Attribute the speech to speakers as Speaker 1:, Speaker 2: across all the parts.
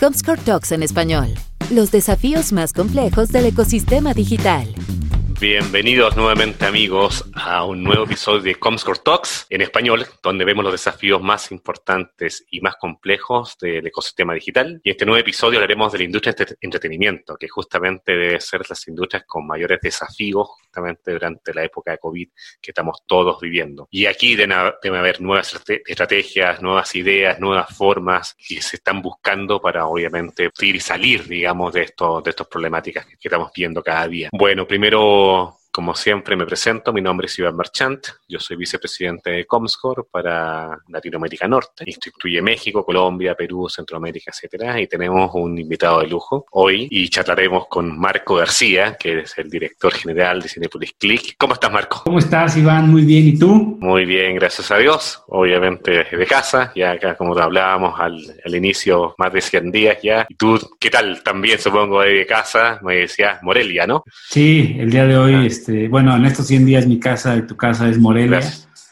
Speaker 1: Comscore Talks en español. Los desafíos más complejos del ecosistema digital.
Speaker 2: Bienvenidos nuevamente amigos a un nuevo episodio de Comscore Talks en español, donde vemos los desafíos más importantes y más complejos del ecosistema digital. Y en este nuevo episodio hablaremos de la industria de entretenimiento, que justamente debe ser las industrias con mayores desafíos justamente durante la época de COVID que estamos todos viviendo. Y aquí deben haber nuevas estrategias, nuevas ideas, nuevas formas que se están buscando para obviamente ir y salir, digamos, de, esto, de estas problemáticas que estamos viendo cada día. Bueno, primero como siempre, me presento. Mi nombre es Iván Marchant. Yo soy vicepresidente de Comscore para Latinoamérica Norte. Esto incluye México, Colombia, Perú, Centroamérica, etcétera. Y tenemos un invitado de lujo hoy y charlaremos con Marco García, que es el director general de Cinepolis Click. ¿Cómo estás, Marco?
Speaker 3: ¿Cómo estás, Iván? Muy bien. ¿Y tú?
Speaker 2: Muy bien, gracias a Dios. Obviamente de casa. Ya acá, como hablábamos al, al inicio, más de 100 días ya. ¿Y tú qué tal? También supongo de casa. Me decías Morelia, ¿no?
Speaker 3: Sí, el día de hoy. Ah. Este, bueno, en estos 100 días mi casa y tu casa es Morelia,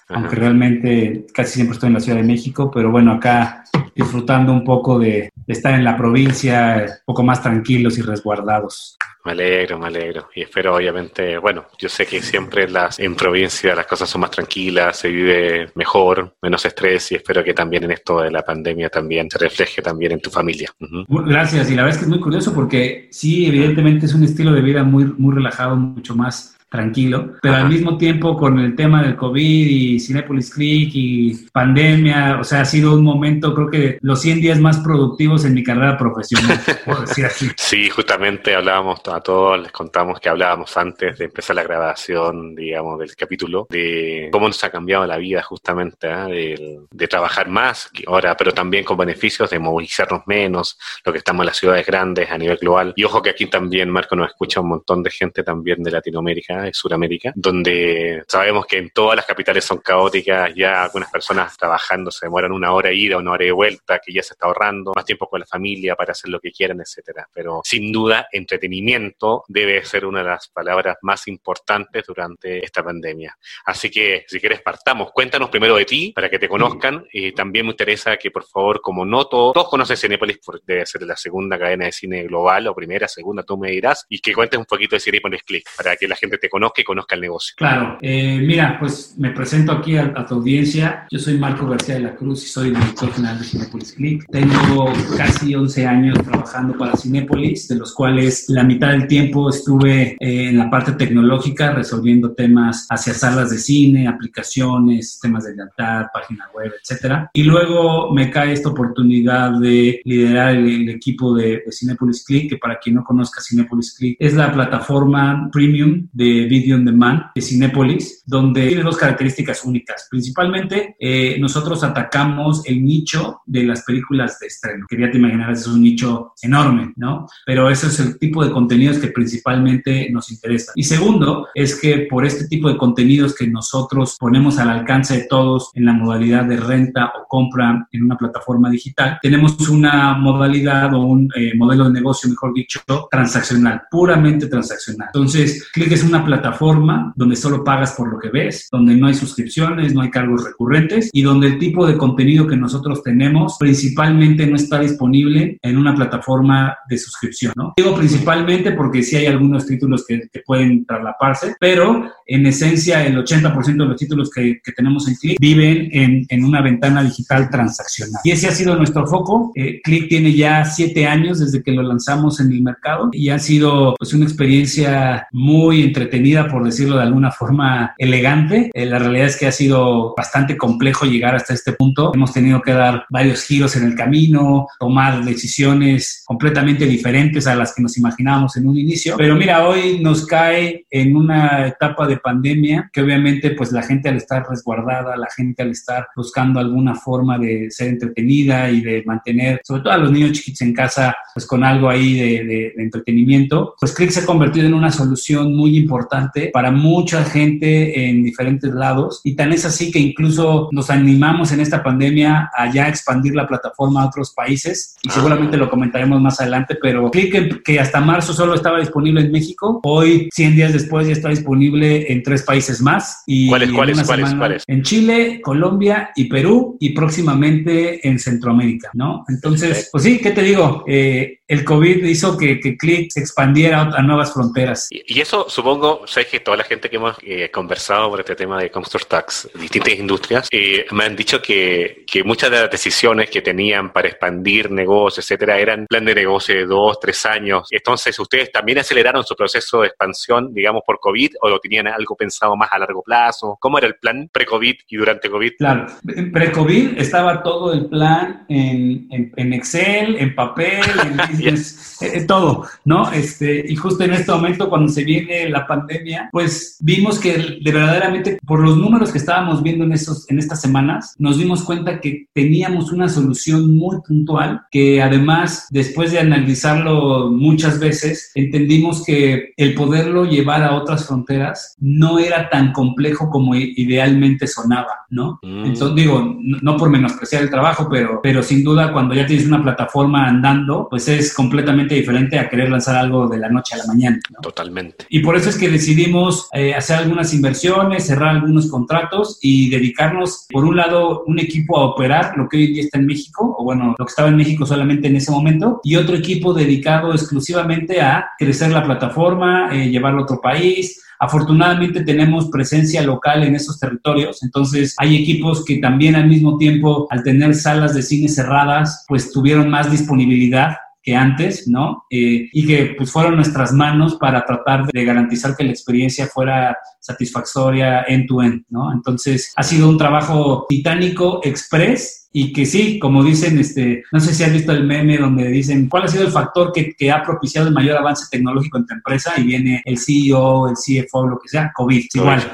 Speaker 3: aunque realmente casi siempre estoy en la Ciudad de México, pero bueno, acá disfrutando un poco de, estar en la provincia, un poco más tranquilos y resguardados.
Speaker 2: Me alegro, me alegro. Y espero, obviamente, bueno, yo sé que siempre las, en provincia las cosas son más tranquilas, se vive mejor, menos estrés y espero que también en esto de la pandemia también se refleje también en tu familia.
Speaker 3: Gracias. Y la verdad es que es muy curioso porque sí, evidentemente es un estilo de vida muy, muy relajado, mucho más tranquilo, pero al mismo tiempo con el tema del COVID y Cinepolis Click y pandemia, o sea, ha sido un momento, creo que los 100 días más productivos en mi carrera profesional, por decir así.
Speaker 2: Sí, justamente hablábamos a todos, les contamos que hablábamos antes de empezar la grabación, digamos, del capítulo, de cómo nos ha cambiado la vida justamente, ¿eh? de, trabajar más ahora, pero también con beneficios de movilizarnos menos, lo que estamos en las ciudades grandes a nivel global. Y ojo que aquí también, Marco, nos escucha un montón de gente también de Latinoamérica Sudamérica, donde sabemos que en todas las capitales son caóticas, ya algunas personas trabajando se demoran una hora ida, una hora de vuelta, que ya se está ahorrando, más tiempo con la familia para hacer lo que quieran, etcétera. Pero sin duda, entretenimiento debe ser una de las palabras más importantes durante esta pandemia. Así que, si quieres, partamos. Cuéntanos primero de ti, para que te conozcan, y también me interesa que, por favor, como no todos conocen Cinepolis, debe ser la segunda cadena de cine global, o primera, segunda, tú me dirás, y que cuentes un poquito de Cinepolis Click, para que la gente te conozca y conozca el negocio.
Speaker 3: Claro, eh, mira, pues me presento aquí a, tu audiencia. Yo soy Marco García de la Cruz y soy director general de Cinepolis Click. Tengo casi 11 años trabajando para Cinepolis, de los cuales la mitad del tiempo estuve eh, en la parte tecnológica resolviendo temas hacia salas de cine, aplicaciones, temas de lealtad, página web, etcétera. Y luego me cae esta oportunidad de liderar el, equipo de, de Cinepolis Click, que para quien no conozca Cinepolis Click es la plataforma premium de Video on Demand de Cinepolis, donde tiene dos características únicas. Principalmente, eh, nosotros atacamos el nicho de las películas de estreno, que ya te imaginarás, es un nicho enorme, ¿no? Pero ese es el tipo de contenidos que principalmente nos interesa. Y segundo, es que por este tipo de contenidos que nosotros ponemos al alcance de todos en la modalidad de renta o compra en una plataforma digital, tenemos una modalidad o un eh, modelo de negocio, mejor dicho, transaccional, puramente transaccional. Entonces, Click es una plataforma donde solo pagas por lo que ves, donde no hay suscripciones, no hay cargos recurrentes y donde el tipo de contenido que nosotros tenemos principalmente no está disponible en una plataforma de suscripción. ¿no? Digo principalmente porque sí hay algunos títulos que, pueden traslaparse, pero en esencia el 80% de los títulos que, tenemos en Click viven en, una ventana digital transaccional. Y ese ha sido nuestro foco. Eh, Click tiene ya siete años desde que lo lanzamos en el mercado y ha sido pues una experiencia muy entretenida por decirlo de alguna forma elegante. Eh, la realidad es que ha sido bastante complejo llegar hasta este punto. Hemos tenido que dar varios giros en el camino, tomar decisiones completamente diferentes a las que nos imaginábamos en un inicio. Pero mira, hoy nos cae en una etapa de pandemia que obviamente pues la gente al estar resguardada, la gente al estar buscando alguna forma de ser entretenida y de mantener, sobre todo a los niños chiquitos en casa, pues con algo ahí de, de, entretenimiento, pues Click se ha convertido en una solución muy importante para mucha gente en diferentes lados y tan es así que incluso nos animamos en esta pandemia a ya expandir la plataforma a otros países y seguramente lo comentaremos más adelante, pero Click que hasta marzo solo estaba disponible en México, hoy 100 días después ya está disponible en tres países más.
Speaker 2: Y ¿Cuáles, cuáles, cuáles, cuáles?
Speaker 3: En Chile, Colombia y Perú y próximamente en Centroamérica, ¿no? Entonces, pues sí, ¿qué te digo? Eh, el COVID hizo que, que Click se expandiera a, nuevas fronteras.
Speaker 2: Y, eso, supongo, sabes que toda la gente que hemos eh, conversado sobre este tema de Comstor Tax, distintas industrias, eh, me han dicho que, que, muchas de las decisiones que tenían para expandir negocios, etcétera, eran plan de negocio de dos, tres años. Entonces, ¿ustedes también aceleraron su proceso de expansión, digamos, por COVID o lo tenían algo pensado más a largo plazo? ¿Cómo era el plan pre-COVID y durante COVID?
Speaker 3: Claro, pre-COVID estaba todo el plan en, en, en Excel, en papel, en es, eh, todo, ¿no? Este, y justo en este momento, cuando se viene la pandemia, pues vimos que de verdaderamente, por los números que estábamos viendo en, esos, en estas semanas, nos dimos cuenta que teníamos una solución muy puntual, que además, después de analizarlo muchas veces, entendimos que el poderlo llevar a otras fronteras no era tan complejo como idealmente sonaba, ¿no? Mm. Entonces, digo, no por menospreciar el trabajo, pero, pero sin duda cuando ya tienes una plataforma andando, pues es completamente diferente a querer lanzar algo de la noche a la mañana.
Speaker 2: Totalmente.
Speaker 3: Y por eso es que decidimos eh, hacer algunas inversiones, cerrar algunos contratos y dedicarnos, por un lado, un equipo a operar lo que hoy día está en México, o bueno, lo que estaba en México solamente en ese momento, y otro equipo dedicado exclusivamente a crecer la plataforma, eh, llevarlo a otro país, Afortunadamente tenemos presencia local en esos territorios, entonces hay equipos que también al mismo tiempo, al tener salas de cine cerradas, pues tuvieron más disponibilidad que antes, ¿no? Eh, y que pues fueron nuestras manos para tratar de garantizar que la experiencia fuera satisfactoria end-to-end, ¿no? Entonces ha sido un trabajo titánico, express, y que sí, como dicen, este, no sé si has visto el meme donde dicen cuál ha sido el factor que, que, ha propiciado el mayor avance tecnológico en tu empresa y viene el CEO, el CFO, lo que sea, COVID, igual.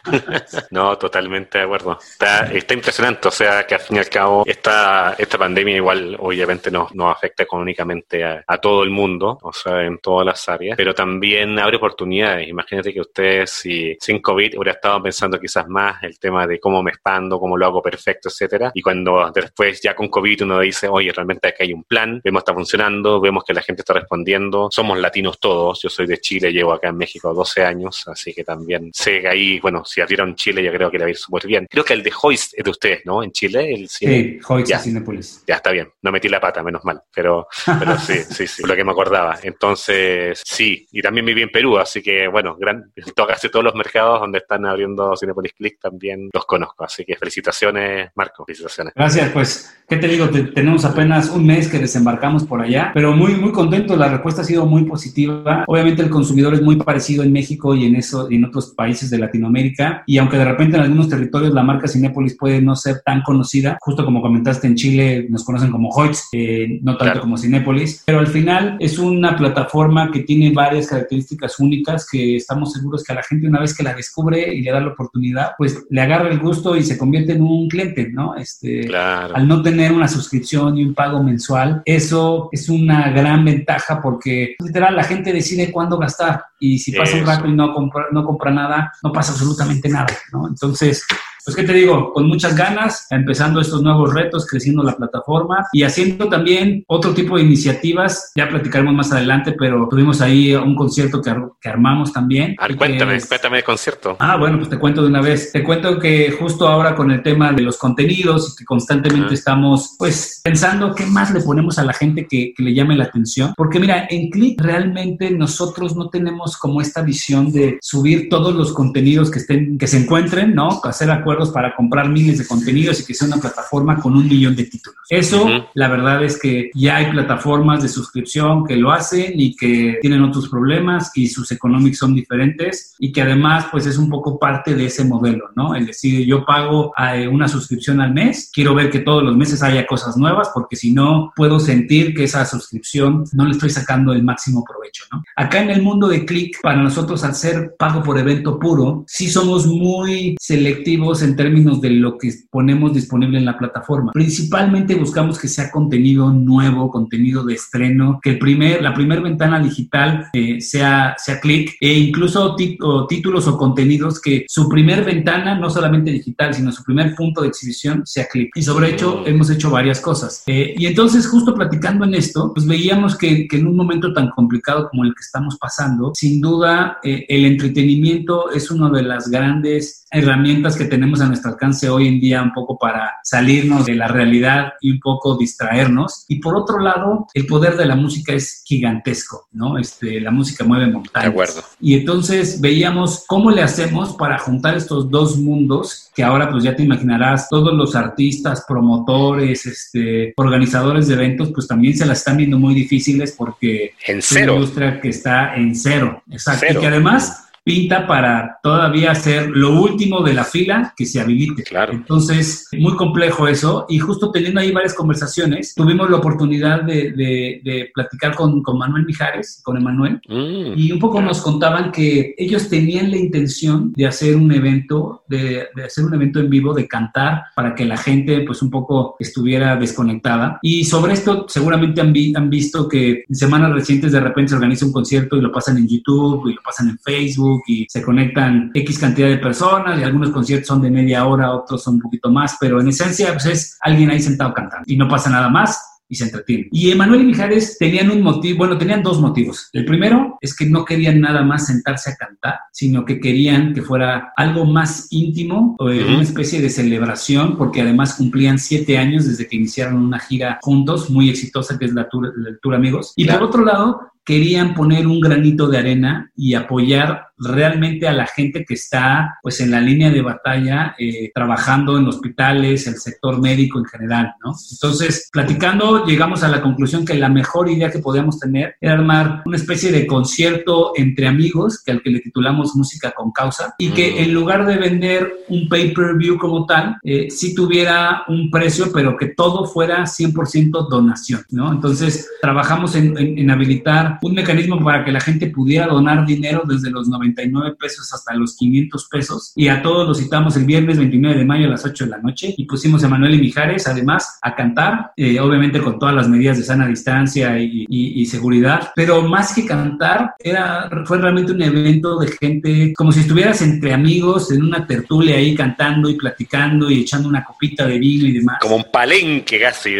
Speaker 2: no, totalmente de acuerdo. Está, está, impresionante, o sea, que al fin y al cabo esta, esta pandemia igual obviamente nos, nos afecta económicamente a, a, todo el mundo, o sea, en todas las áreas, pero también abre oportunidades. Imagínate que ustedes si sin COVID hubiera estado pensando quizás más el tema de cómo me expando, cómo lo hago perfecto, etcétera, y cuando después ya con COVID uno dice, oye, realmente aquí hay un plan, vemos que está funcionando, vemos que la gente está respondiendo, somos latinos todos, yo soy de Chile, llevo acá en México 12 años, así que también sé que ahí, bueno, si abrieron Chile yo creo que le va a ir súper bien. Creo que el de Hoist es de ustedes, ¿no? En Chile, el
Speaker 3: cine. Sí, Hoist ya, Cinepolis.
Speaker 2: Ya está bien, no metí la pata, menos mal, pero, pero sí, sí, sí, lo que me acordaba. Entonces, sí, y también viví en Perú, así que, bueno, gran, casi todos los mercados donde están abriendo Cinepolis Click también los conozco, así que felicitaciones, Marco, felicitaciones.
Speaker 3: Gracias, pues, ¿qué te digo? tenemos apenas un mes que desembarcamos por allá, pero muy, muy contentos. La respuesta ha sido muy positiva. Obviamente el consumidor es muy parecido en México y en, eso, y en otros países de Latinoamérica. Y aunque de repente en algunos territorios la marca Cinépolis puede no ser tan conocida, justo como comentaste en Chile nos conocen como Hoyts, eh, no tanto como Cinépolis, pero al final es una plataforma que tiene varias características únicas que estamos seguros que a la gente una vez que la descubre y le da la oportunidad, pues le agarra el gusto y se convierte en un cliente, ¿no? Este, al no tener una suscripción y un pago mensual, eso es una gran ventaja porque literal la gente decide cuándo gastar y si pasa un rato y no compra, no compra nada, no pasa absolutamente nada, ¿no? Entonces, pues, ¿qué te digo? Con muchas ganas, empezando estos nuevos retos, creciendo la plataforma y haciendo también otro tipo de iniciativas. Ya platicaremos más adelante, pero tuvimos ahí un concierto que, que armamos también.
Speaker 2: A cuéntame, cuéntame el concierto.
Speaker 3: Ah, bueno, pues te cuento de una vez. Te cuento que justo ahora con el tema de los contenidos y que constantemente estamos, pues, pensando qué más le ponemos a la gente que, que le llame la atención. Porque mira, en Click realmente nosotros no tenemos como esta visión de subir todos los contenidos que estén, que se encuentren, ¿no? Hacer acuerdos para comprar miles de contenidos y que sea una plataforma con un millón de títulos. Eso, la verdad es que ya hay plataformas de suscripción que lo hacen y que tienen otros problemas y sus economics son diferentes y que además pues es un poco parte de ese modelo, ¿no? Es decir, yo pago eh, una suscripción al mes, quiero ver que todos los meses haya cosas nuevas porque si no puedo sentir que esa suscripción no le estoy sacando el máximo provecho, ¿no? Acá en el mundo de Click, para nosotros al ser pago por evento puro, sí somos muy selectivos en términos de lo que ponemos disponible en la plataforma. Principalmente buscamos que sea contenido nuevo, contenido de estreno, que el primer, la primera ventana digital eh, sea, sea clic e incluso títulos o contenidos que su primer ventana, no solamente digital, sino su primer punto de exhibición sea clic. Y sobre hecho, hemos hecho varias cosas. Eh, y entonces, justo platicando en esto, pues veíamos que, que, en un momento tan complicado como el que estamos pasando, sin duda, eh, el entretenimiento es una de las grandes herramientas que tenemos a nuestro alcance hoy en día un poco para salirnos de la realidad y un poco distraernos. Y por otro lado, el poder de la música es gigantesco, ¿no? Este, la música mueve montañas. De acuerdo. Y entonces veíamos cómo le hacemos para juntar estos dos mundos que ahora pues ya te imaginarás, todos los artistas, promotores, este, organizadores de eventos, pues también se las están viendo muy difíciles porque
Speaker 2: en cero.
Speaker 3: es una industria que está en cero, exacto. Y que además pinta para todavía ser lo último de la fila que se habilite.
Speaker 2: Claro.
Speaker 3: Entonces, muy complejo eso. Y justo teniendo ahí varias conversaciones, tuvimos la oportunidad de, de, platicar con, con, Manuel Mijares, con Emanuel, mm. y un poco nos contaban que ellos tenían la intención de hacer un evento, de, de, hacer un evento en vivo, de cantar para que la gente pues un poco estuviera desconectada. Y sobre esto seguramente han, han visto que en semanas recientes de repente se organiza un concierto y lo pasan en YouTube y lo pasan en Facebook y se conectan X cantidad de personas y algunos conciertos son de media hora, otros son un poquito más, pero en esencia pues es alguien ahí sentado cantando y no pasa nada más y se entretienen. Y Emanuel y Mijares tenían un motivo, bueno, tenían dos motivos. El primero es que no querían nada más sentarse a cantar, sino que querían que fuera algo más íntimo, o una especie de celebración, porque además cumplían siete años desde que iniciaron una gira juntos, muy exitosa, que es la Tour, Amigos. Y por otro lado, querían poner un granito de arena y apoyar realmente a la gente que está pues en la línea de batalla eh, trabajando en hospitales, el sector médico en general, ¿no? Entonces, platicando, llegamos a la conclusión que la mejor idea que podíamos tener era armar una especie de concierto entre amigos, que al que le titulamos Música con Causa, y que en lugar de vender un pay-per-view como tal, eh, sí tuviera un precio, pero que todo fuera 100% donación, ¿no? Entonces, trabajamos en, en habilitar un mecanismo para que la gente pudiera donar dinero desde los 90 pesos hasta los 500 pesos. Y a todos los citamos el viernes 29 de mayo a las 8 de la noche. Y pusimos a Manuel y Mijares, además, a cantar, eh, obviamente con todas las medidas de sana distancia y, seguridad. Pero más que cantar, era, fue realmente un evento de gente, como si estuvieras entre amigos en una tertulia ahí cantando y platicando y echando una copita de vino y demás.
Speaker 2: Como un palenque casi.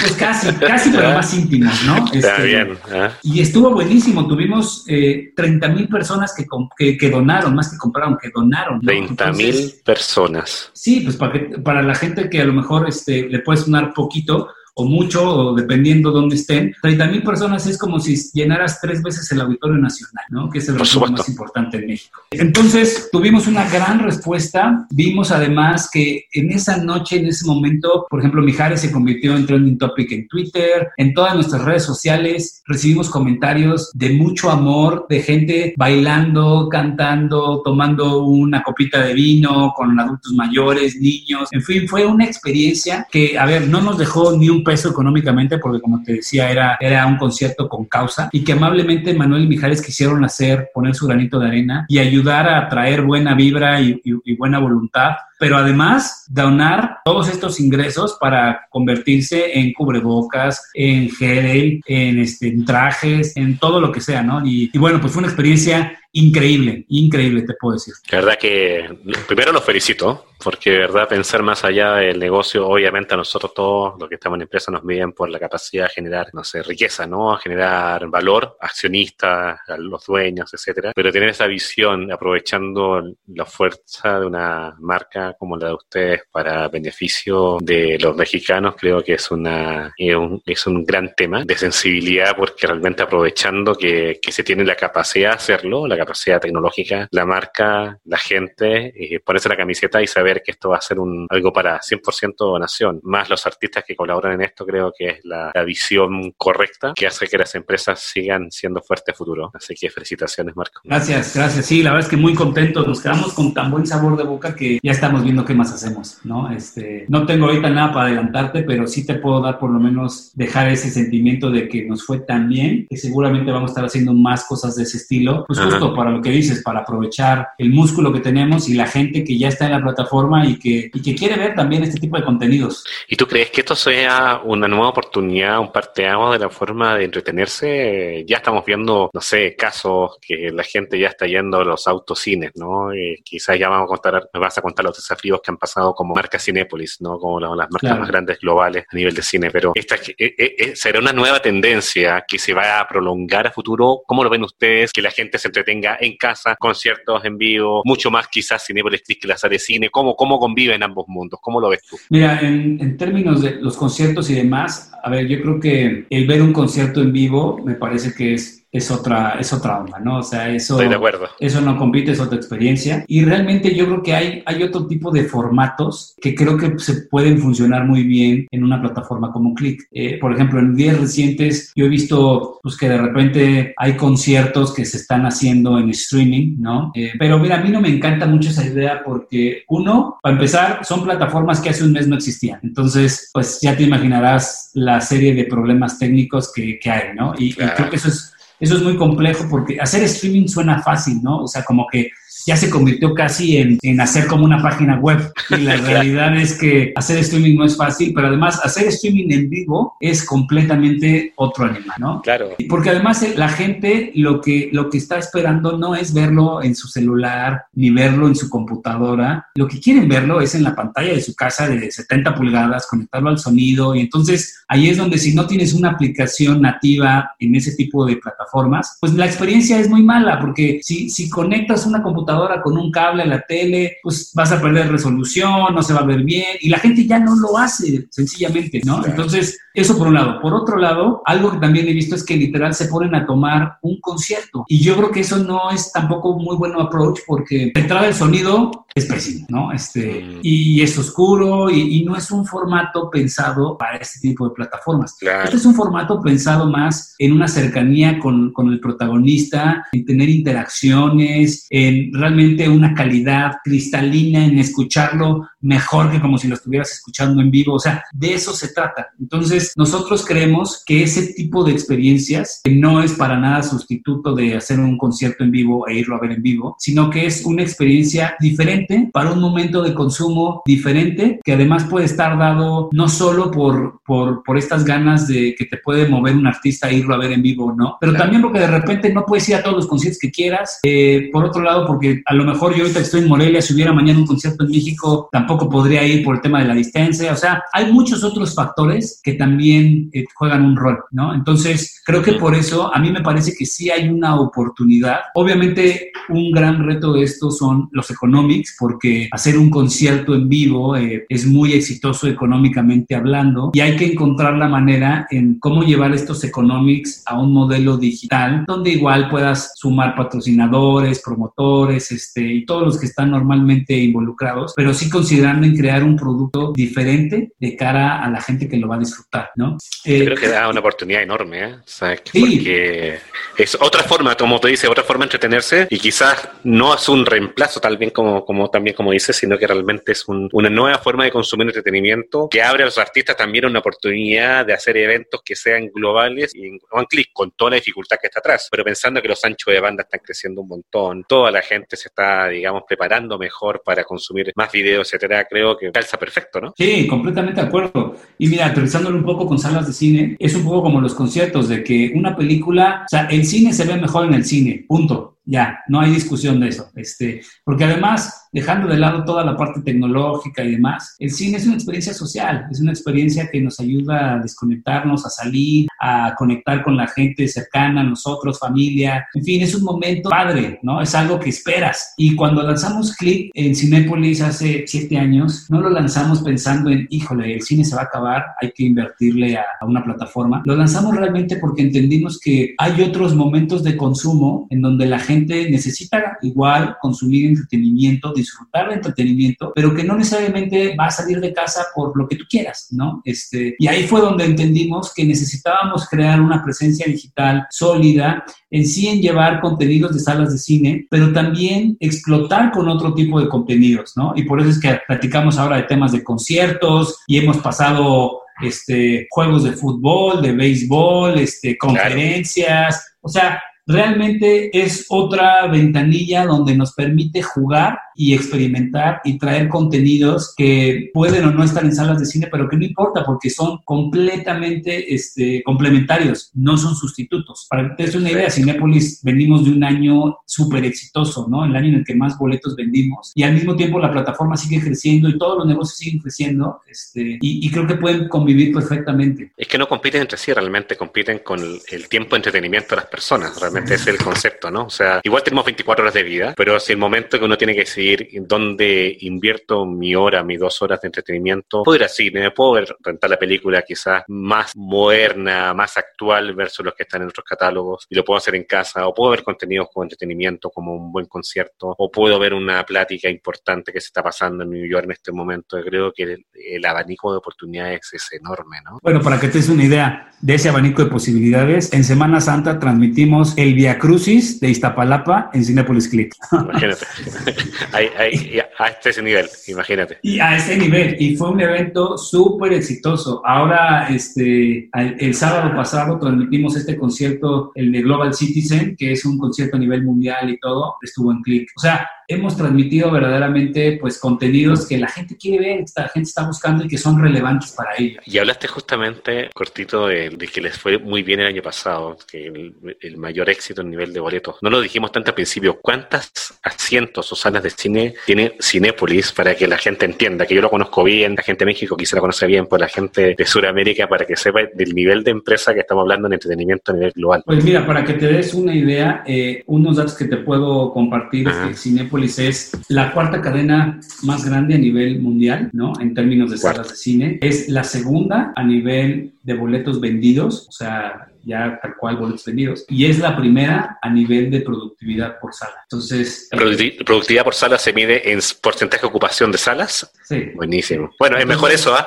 Speaker 3: Pues casi, casi, pero más íntimos, ¿no?
Speaker 2: Está este, bien. ¿eh?
Speaker 3: Y estuvo buenísimo. Tuvimos eh, 30 mil personas que, que, donaron, más que compraron, que donaron.
Speaker 2: ¿no? 30 mil personas.
Speaker 3: Sí, pues para, para la gente que a lo mejor este, le puede sonar poquito, o mucho, o dependiendo dónde estén, 30 mil personas es como si llenaras tres veces el Auditorio Nacional, ¿no? Que es el recinto más importante en México. Entonces, tuvimos una gran respuesta. Vimos además que en esa noche, en ese momento, por ejemplo, Mijares se convirtió en trending topic en Twitter, en todas nuestras redes sociales. Recibimos comentarios de mucho amor, de gente bailando, cantando, tomando una copita de vino con adultos mayores, niños. En fin, fue una experiencia que, a ver, no nos dejó ni un peso económicamente, porque como te decía, era, era un concierto con causa, y que amablemente Manuel y Mijares quisieron hacer, poner su granito de arena y ayudar a traer buena vibra y, buena voluntad pero además donar todos estos ingresos para convertirse en cubrebocas, en gel, en, este, en trajes, en todo lo que sea, ¿no? Y, y, bueno, pues fue una experiencia increíble, increíble, te puedo decir.
Speaker 2: La verdad que primero los felicito porque, verdad, pensar más allá del negocio, obviamente a nosotros todos los que estamos en empresa nos miden por la capacidad de generar, no sé, riqueza, ¿no? Generar valor, accionistas, a los dueños, etcétera. Pero tener esa visión, aprovechando la fuerza de una marca como la de ustedes para beneficio de los mexicanos, creo que es una es un, es un gran tema de sensibilidad, porque realmente aprovechando que, que se tiene la capacidad de hacerlo, la capacidad tecnológica, la marca, la gente, y ponerse la camiseta y saber que esto va a ser un, algo para 100% donación. Más los artistas que colaboran en esto, creo que es la, visión correcta que hace que las empresas sigan siendo fuertes a futuro. Así que felicitaciones, Marco.
Speaker 3: Gracias, gracias. Sí, la verdad es que muy contentos. Nos quedamos con tan buen sabor de boca que ya estamos viendo qué más hacemos, ¿no? Este, no tengo ahorita nada para adelantarte, pero sí te puedo dar por lo menos dejar ese sentimiento de que nos fue tan bien que seguramente vamos a estar haciendo más cosas de ese estilo. Pues justo para lo que dices, para aprovechar el músculo que tenemos y la gente que ya está en la plataforma y que, y que quiere ver también este tipo de contenidos.
Speaker 2: ¿Y tú crees que esto sea una nueva oportunidad, un parteado de la forma de entretenerse? Ya estamos viendo, no sé, casos que la gente ya está yendo a los autocines, ¿no? Eh, quizás ya vamos a contar, me vas a contar los desafíos que han pasado como marca Cinépolis, ¿no? Como las marcas más grandes globales a nivel de cine, pero esta eh, eh, será una nueva tendencia que se va a prolongar a futuro. ¿Cómo lo ven ustedes? Que la gente se entretenga en casa, conciertos en vivo, mucho más quizás Cinépolis que la sala de cine. ¿Cómo, cómo conviven ambos mundos? ¿Cómo lo ves tú?
Speaker 3: Mira, en, en términos de los conciertos y demás, a ver, yo creo que el ver un concierto en vivo me parece que es es otra, es otra onda, ¿no? O sea, eso,
Speaker 2: de acuerdo.
Speaker 3: eso no compite, es otra experiencia. Y realmente yo creo que hay, hay otro tipo de formatos que creo que se pueden funcionar muy bien en una plataforma como Click. Eh, por ejemplo, en días recientes yo he visto pues, que de repente hay conciertos que se están haciendo en streaming, ¿no? Eh, pero mira, a mí no me encanta mucho esa idea porque, uno, para empezar, son plataformas que hace un mes no existían. Entonces, pues ya te imaginarás la serie de problemas técnicos que, que hay, ¿no? y creo que eso es eso es muy complejo porque hacer streaming suena fácil, ¿no? O sea, como que ya se convirtió casi en, en, hacer como una página web. Y la realidad es que hacer streaming no es fácil, pero además hacer streaming en vivo es completamente otro animal, ¿no?
Speaker 2: Claro.
Speaker 3: Porque además eh, la gente lo que, lo que está esperando no es verlo en su celular ni verlo en su computadora. Lo que quieren verlo es en la pantalla de su casa de 70 pulgadas, conectarlo al sonido. Y entonces ahí es donde si no tienes una aplicación nativa en ese tipo de plataformas, pues la experiencia es muy mala porque si, si conectas una computadora con un cable a la tele, pues vas a perder resolución, no se va a ver bien y la gente ya no lo hace sencillamente, ¿no? Entonces, eso por un lado. Por otro lado, algo que también he visto es que literal se ponen a tomar un concierto y yo creo que eso no es tampoco muy bueno approach porque entrada el sonido es pésimo, ¿no? Este, mm. y es oscuro y, no es un formato pensado para este tipo de plataformas. Este es un formato pensado más en una cercanía con, con el protagonista, en tener interacciones, en realmente una calidad cristalina en escucharlo mejor que como si lo estuvieras escuchando en vivo. O sea, de eso se trata. Entonces, nosotros creemos que ese tipo de experiencias, que no es para nada sustituto de hacer un concierto en vivo e irlo a ver en vivo, sino que es una experiencia diferente para un momento de consumo diferente, que además puede estar dado no solo por, por, por estas ganas de que te puede mover un artista a irlo a ver en vivo o no, pero también porque de repente no puedes ir a todos los conciertos que quieras. Eh, por otro lado, porque a lo mejor yo ahorita estoy en Morelia, si hubiera mañana un concierto en México, tampoco podría ir por el tema de la distancia. O sea, hay muchos otros factores que también eh, juegan un rol, ¿no? Entonces, creo que por eso a mí me parece que sí hay una oportunidad. Obviamente, un gran reto de esto son los economics, porque hacer un concierto en vivo eh, es muy exitoso económicamente hablando y hay que encontrar la manera en cómo llevar estos economics a un modelo digital donde igual puedas sumar patrocinadores, promotores, este, y todos los que están normalmente involucrados, pero sí considerando en crear un producto diferente de cara a la gente que lo va a disfrutar, ¿no?
Speaker 2: Yo creo que da una oportunidad enorme, ¿eh? ¿Sabes? Porque es otra forma, como te dice, otra forma de entretenerse y quizás no es un reemplazo tal bien como, como también como dices, sino que realmente es una nueva forma de consumir entretenimiento que abre a los artistas también una oportunidad de hacer eventos que sean globales y en one click, con toda la dificultad que está atrás, pero pensando que los anchos de banda están creciendo un montón, toda la gente se está, digamos, preparando mejor para consumir más videos, etcétera, creo que calza perfecto, ¿no?
Speaker 3: Sí, completamente de acuerdo. Y mira, aterrizándolo un poco con salas de cine, es un poco como los conciertos, de que una película, o sea, el cine se ve mejor en el cine, punto. Ya, no hay discusión de eso. Este, porque además, dejando de lado toda la parte tecnológica y demás, el cine es una experiencia social, es una experiencia que nos ayuda a desconectarnos, a salir, a conectar con la gente cercana, nosotros, familia. En fin, es un momento padre, ¿no? Es algo que esperas. Y cuando lanzamos Click en Cinépolis hace siete años, no lo lanzamos pensando en, híjole, el cine se va a acabar, hay que invertirle a, a una plataforma. Lo lanzamos realmente porque entendimos que hay otros momentos de consumo en donde la gente necesita igual consumir entretenimiento, disfrutar de entretenimiento, pero que no necesariamente va a salir de casa por lo que tú quieras, ¿no? Este, y ahí fue donde entendimos que necesitábamos crear una presencia digital sólida, en sí en llevar contenidos de salas de cine, pero también explotar con otro tipo de contenidos, ¿no? Y por eso es que platicamos ahora de temas de conciertos y hemos pasado este, juegos de fútbol, de béisbol, este, conferencias, o sea, realmente es otra ventanilla donde nos permite jugar y experimentar y traer contenidos que pueden o no estar en salas de cine, pero que no importa porque son completamente este, complementarios, no son sustitutos. Para que te des una idea, Cinepolis venimos de un año súper exitoso, ¿no? El año en el que más boletos vendimos y al mismo tiempo la plataforma sigue creciendo y todos los negocios siguen creciendo este, y, creo que pueden convivir perfectamente.
Speaker 2: Es que no compiten entre sí, realmente compiten con el, tiempo de entretenimiento de las personas, realmente es el concepto, ¿no? O sea, igual tenemos 24 horas de vida, pero si el momento que uno tiene que decidir dónde invierto mi hora, mis dos horas de entretenimiento, puedo ir al cine, puedo ver, rentar la película quizás más moderna, más actual versus los que están en otros catálogos y lo puedo hacer en casa, o puedo ver contenidos como entretenimiento, como un buen concierto, o puedo ver una plática importante que se está pasando en New York en este momento. Creo que el, abanico de oportunidades es enorme, ¿no?
Speaker 3: Bueno, para que te des una idea de ese abanico de posibilidades, en Semana Santa transmitimos el Via Crucis de Iztapalapa en Cinepolis Click.
Speaker 2: Imagínate, a este nivel, imagínate.
Speaker 3: Y a ese nivel, y fue un evento súper exitoso. Ahora, este, el, sábado pasado transmitimos este concierto, el de Global Citizen, que es un concierto a nivel mundial y todo, estuvo en Click. O sea, hemos transmitido verdaderamente pues contenidos que la gente quiere ver, que la gente está buscando y que son relevantes para ellos.
Speaker 2: Y hablaste justamente, cortito, de, que les fue muy bien el año pasado, que el, mayor éxito en nivel de boletos. No lo dijimos tanto al principio. ¿Cuántas asientos o salas de cine tiene Cinépolis para que la gente entienda? Que yo lo conozco bien, la gente de México quizá lo conoce bien, pues la gente de Sudamérica para que sepa del nivel de empresa que estamos hablando en entretenimiento a nivel global.
Speaker 3: Pues mira, para que te des una idea, eh, unos datos que te puedo compartir es que Cinépolis es la cuarta cadena más grande a nivel mundial, ¿no? En términos de salas de cine. Es la segunda a nivel de boletos vendidos, o sea, ya tal cual boletos vendidos. Y es la primera a nivel de productividad por sala. Entonces...
Speaker 2: ¿La productividad por sala se mide en porcentaje de ocupación de salas?
Speaker 3: Sí.
Speaker 2: Buenísimo. Bueno, es mejor eso, ¿ah?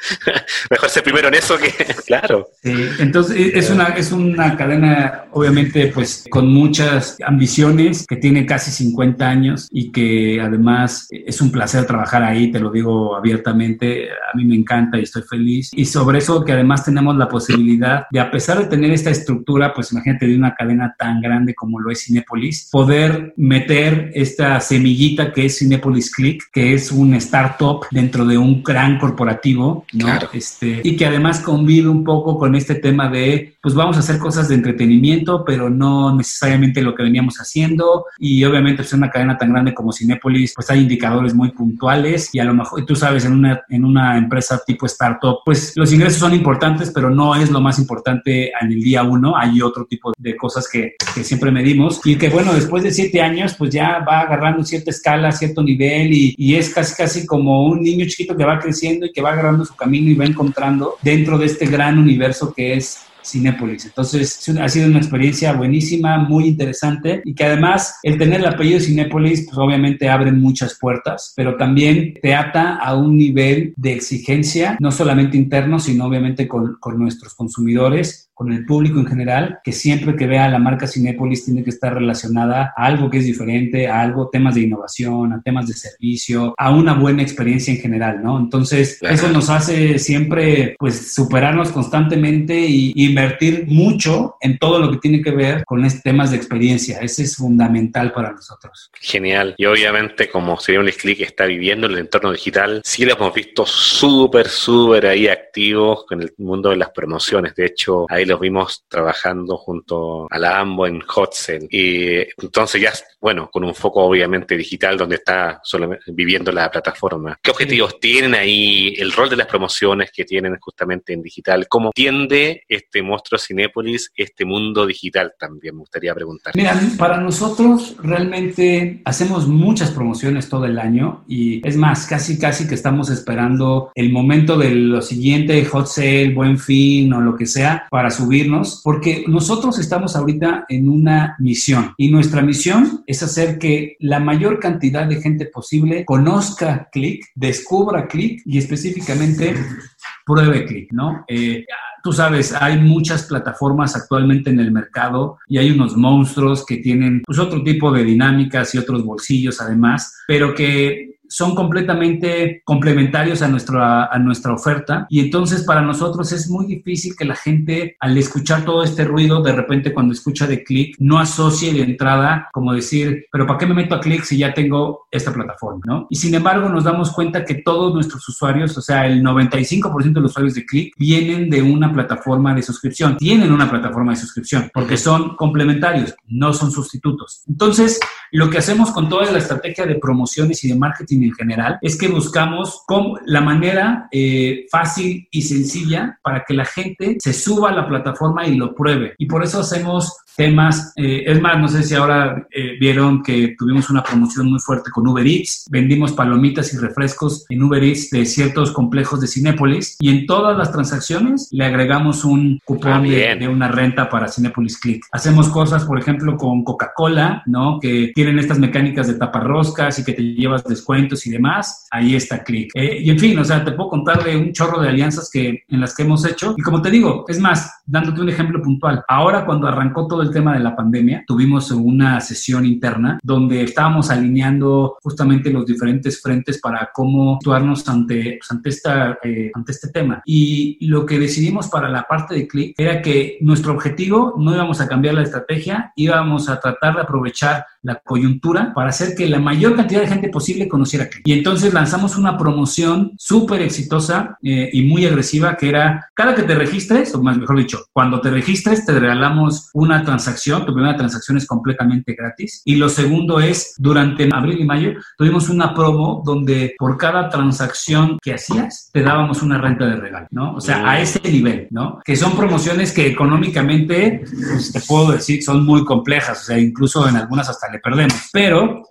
Speaker 2: mejor ser primero en eso que... claro.
Speaker 3: Sí, entonces es una, es una cadena, obviamente, pues con muchas ambiciones, que tiene casi 50 años y que además es un placer trabajar ahí, te lo digo abiertamente, a mí me encanta y estoy feliz. Y sobre eso que además tenemos la posibilidad de, a pesar de tener esta estructura, pues imagínate de una cadena tan grande como lo es Cinepolis, poder meter esta semillita que es Cinepolis Click, que es un startup dentro de un gran corporativo, ¿no? Este, y que además convive un poco con este tema de, pues vamos a hacer cosas de entretenimiento, pero no necesariamente lo que veníamos haciendo. Y obviamente, pues una cadena tan grande como Cinepolis, pues hay indicadores muy puntuales y a lo mejor, tú sabes, en una, en una empresa tipo startup, pues los ingresos son importantes, pero no es lo más importante en el día uno, hay otro tipo de cosas que, que, siempre medimos y que bueno, después de siete años pues ya va agarrando cierta escala, cierto nivel y, y, es casi casi como un niño chiquito que va creciendo y que va agarrando su camino y va encontrando dentro de este gran universo que es Cinépolis. Entonces, ha sido una experiencia buenísima, muy interesante y que además el tener el apellido Cinépolis, pues obviamente abre muchas puertas, pero también te ata a un nivel de exigencia, no solamente interno, sino obviamente con, con nuestros consumidores con el público en general, que siempre que vea la marca Cinépolis tiene que estar relacionada a algo que es diferente, a algo, temas de innovación, a temas de servicio, a una buena experiencia en general, ¿no? Entonces, eso nos hace siempre, pues, superarnos constantemente y, invertir mucho en todo lo que tiene que ver con estos temas de experiencia. Ese es fundamental para nosotros.
Speaker 2: Genial. Y obviamente, como un Click está viviendo en el entorno digital, sí lo hemos visto súper, súper ahí activos con el mundo de las promociones. De hecho, ahí los vimos trabajando junto a la AMBO en Hotsen. Y entonces ya, bueno, con un foco obviamente digital donde está viviendo la plataforma. ¿Qué objetivos tienen ahí? El rol de las promociones que tienen justamente en digital. ¿Cómo tiende este monstruo Cinépolis este mundo digital también? Me gustaría preguntar.
Speaker 3: Mira, para nosotros realmente hacemos muchas promociones todo el año y es más, casi casi que estamos esperando el momento de lo siguiente, hot sale, buen fin o lo que sea, para subirnos, porque nosotros estamos ahorita en una misión y nuestra misión es hacer que la mayor cantidad de gente posible conozca Click, descubra Click y específicamente pruebe Click, ¿no? Eh, tú sabes, hay muchas plataformas actualmente en el mercado y hay unos monstruos que tienen pues otro tipo de dinámicas y otros bolsillos además, pero que son completamente complementarios a nuestra, a nuestra oferta y entonces para nosotros es muy difícil que la gente al escuchar todo este ruido, de repente cuando escucha de clic, no asocie de entrada como decir, pero ¿para qué me meto a clic si ya tengo esta plataforma? ¿no? Y sin embargo nos damos cuenta que todos nuestros usuarios, o sea, el 95% de los usuarios de clic vienen de una plataforma de suscripción, tienen una plataforma de suscripción porque son complementarios, no son sustitutos. Entonces, lo que hacemos con toda la estrategia de promociones y de marketing en general es que buscamos cómo, la manera eh, fácil y sencilla para que la gente se suba a la plataforma y lo pruebe. Y por eso hacemos temas. Eh, es más, no sé si ahora eh, vieron que tuvimos una promoción muy fuerte con Uber Eats. Vendimos palomitas y refrescos en Uber Eats de ciertos complejos de Cinépolis y en todas las transacciones le agregamos un cupón ah, de, de, una renta para Cinépolis Click. Hacemos cosas, por ejemplo, con Coca-Cola, ¿no? Que tienen estas mecánicas de taparroscas y que te llevas descuentos y demás. Ahí está Click. Eh, y en fin, o sea, te puedo contar de un chorro de alianzas que, en las que hemos hecho. Y como te digo, es más, dándote un ejemplo puntual. Ahora, cuando arrancó todo el tema de la pandemia, tuvimos una sesión interna donde estábamos alineando justamente los diferentes frentes para cómo actuarnos ante, pues, ante, esta, eh, ante este tema. Y lo que decidimos para la parte de Click era que nuestro objetivo no íbamos a cambiar la estrategia, íbamos a tratar de aprovechar la coyuntura para hacer que la mayor cantidad de gente posible conociera Click. Y entonces lanzamos una promoción súper exitosa eh, y muy agresiva que era cada que te registres, o más mejor dicho, cuando te registres te regalamos una transacción, tu primera transacción es completamente gratis. Y lo segundo es, durante abril y mayo tuvimos una promo donde por cada transacción que hacías te dábamos una renta de regalo, ¿no? O sea, a ese nivel, ¿no? Que son promociones que económicamente, pues, te puedo decir, son muy complejas, o sea, incluso en algunas hasta perdemos. Pero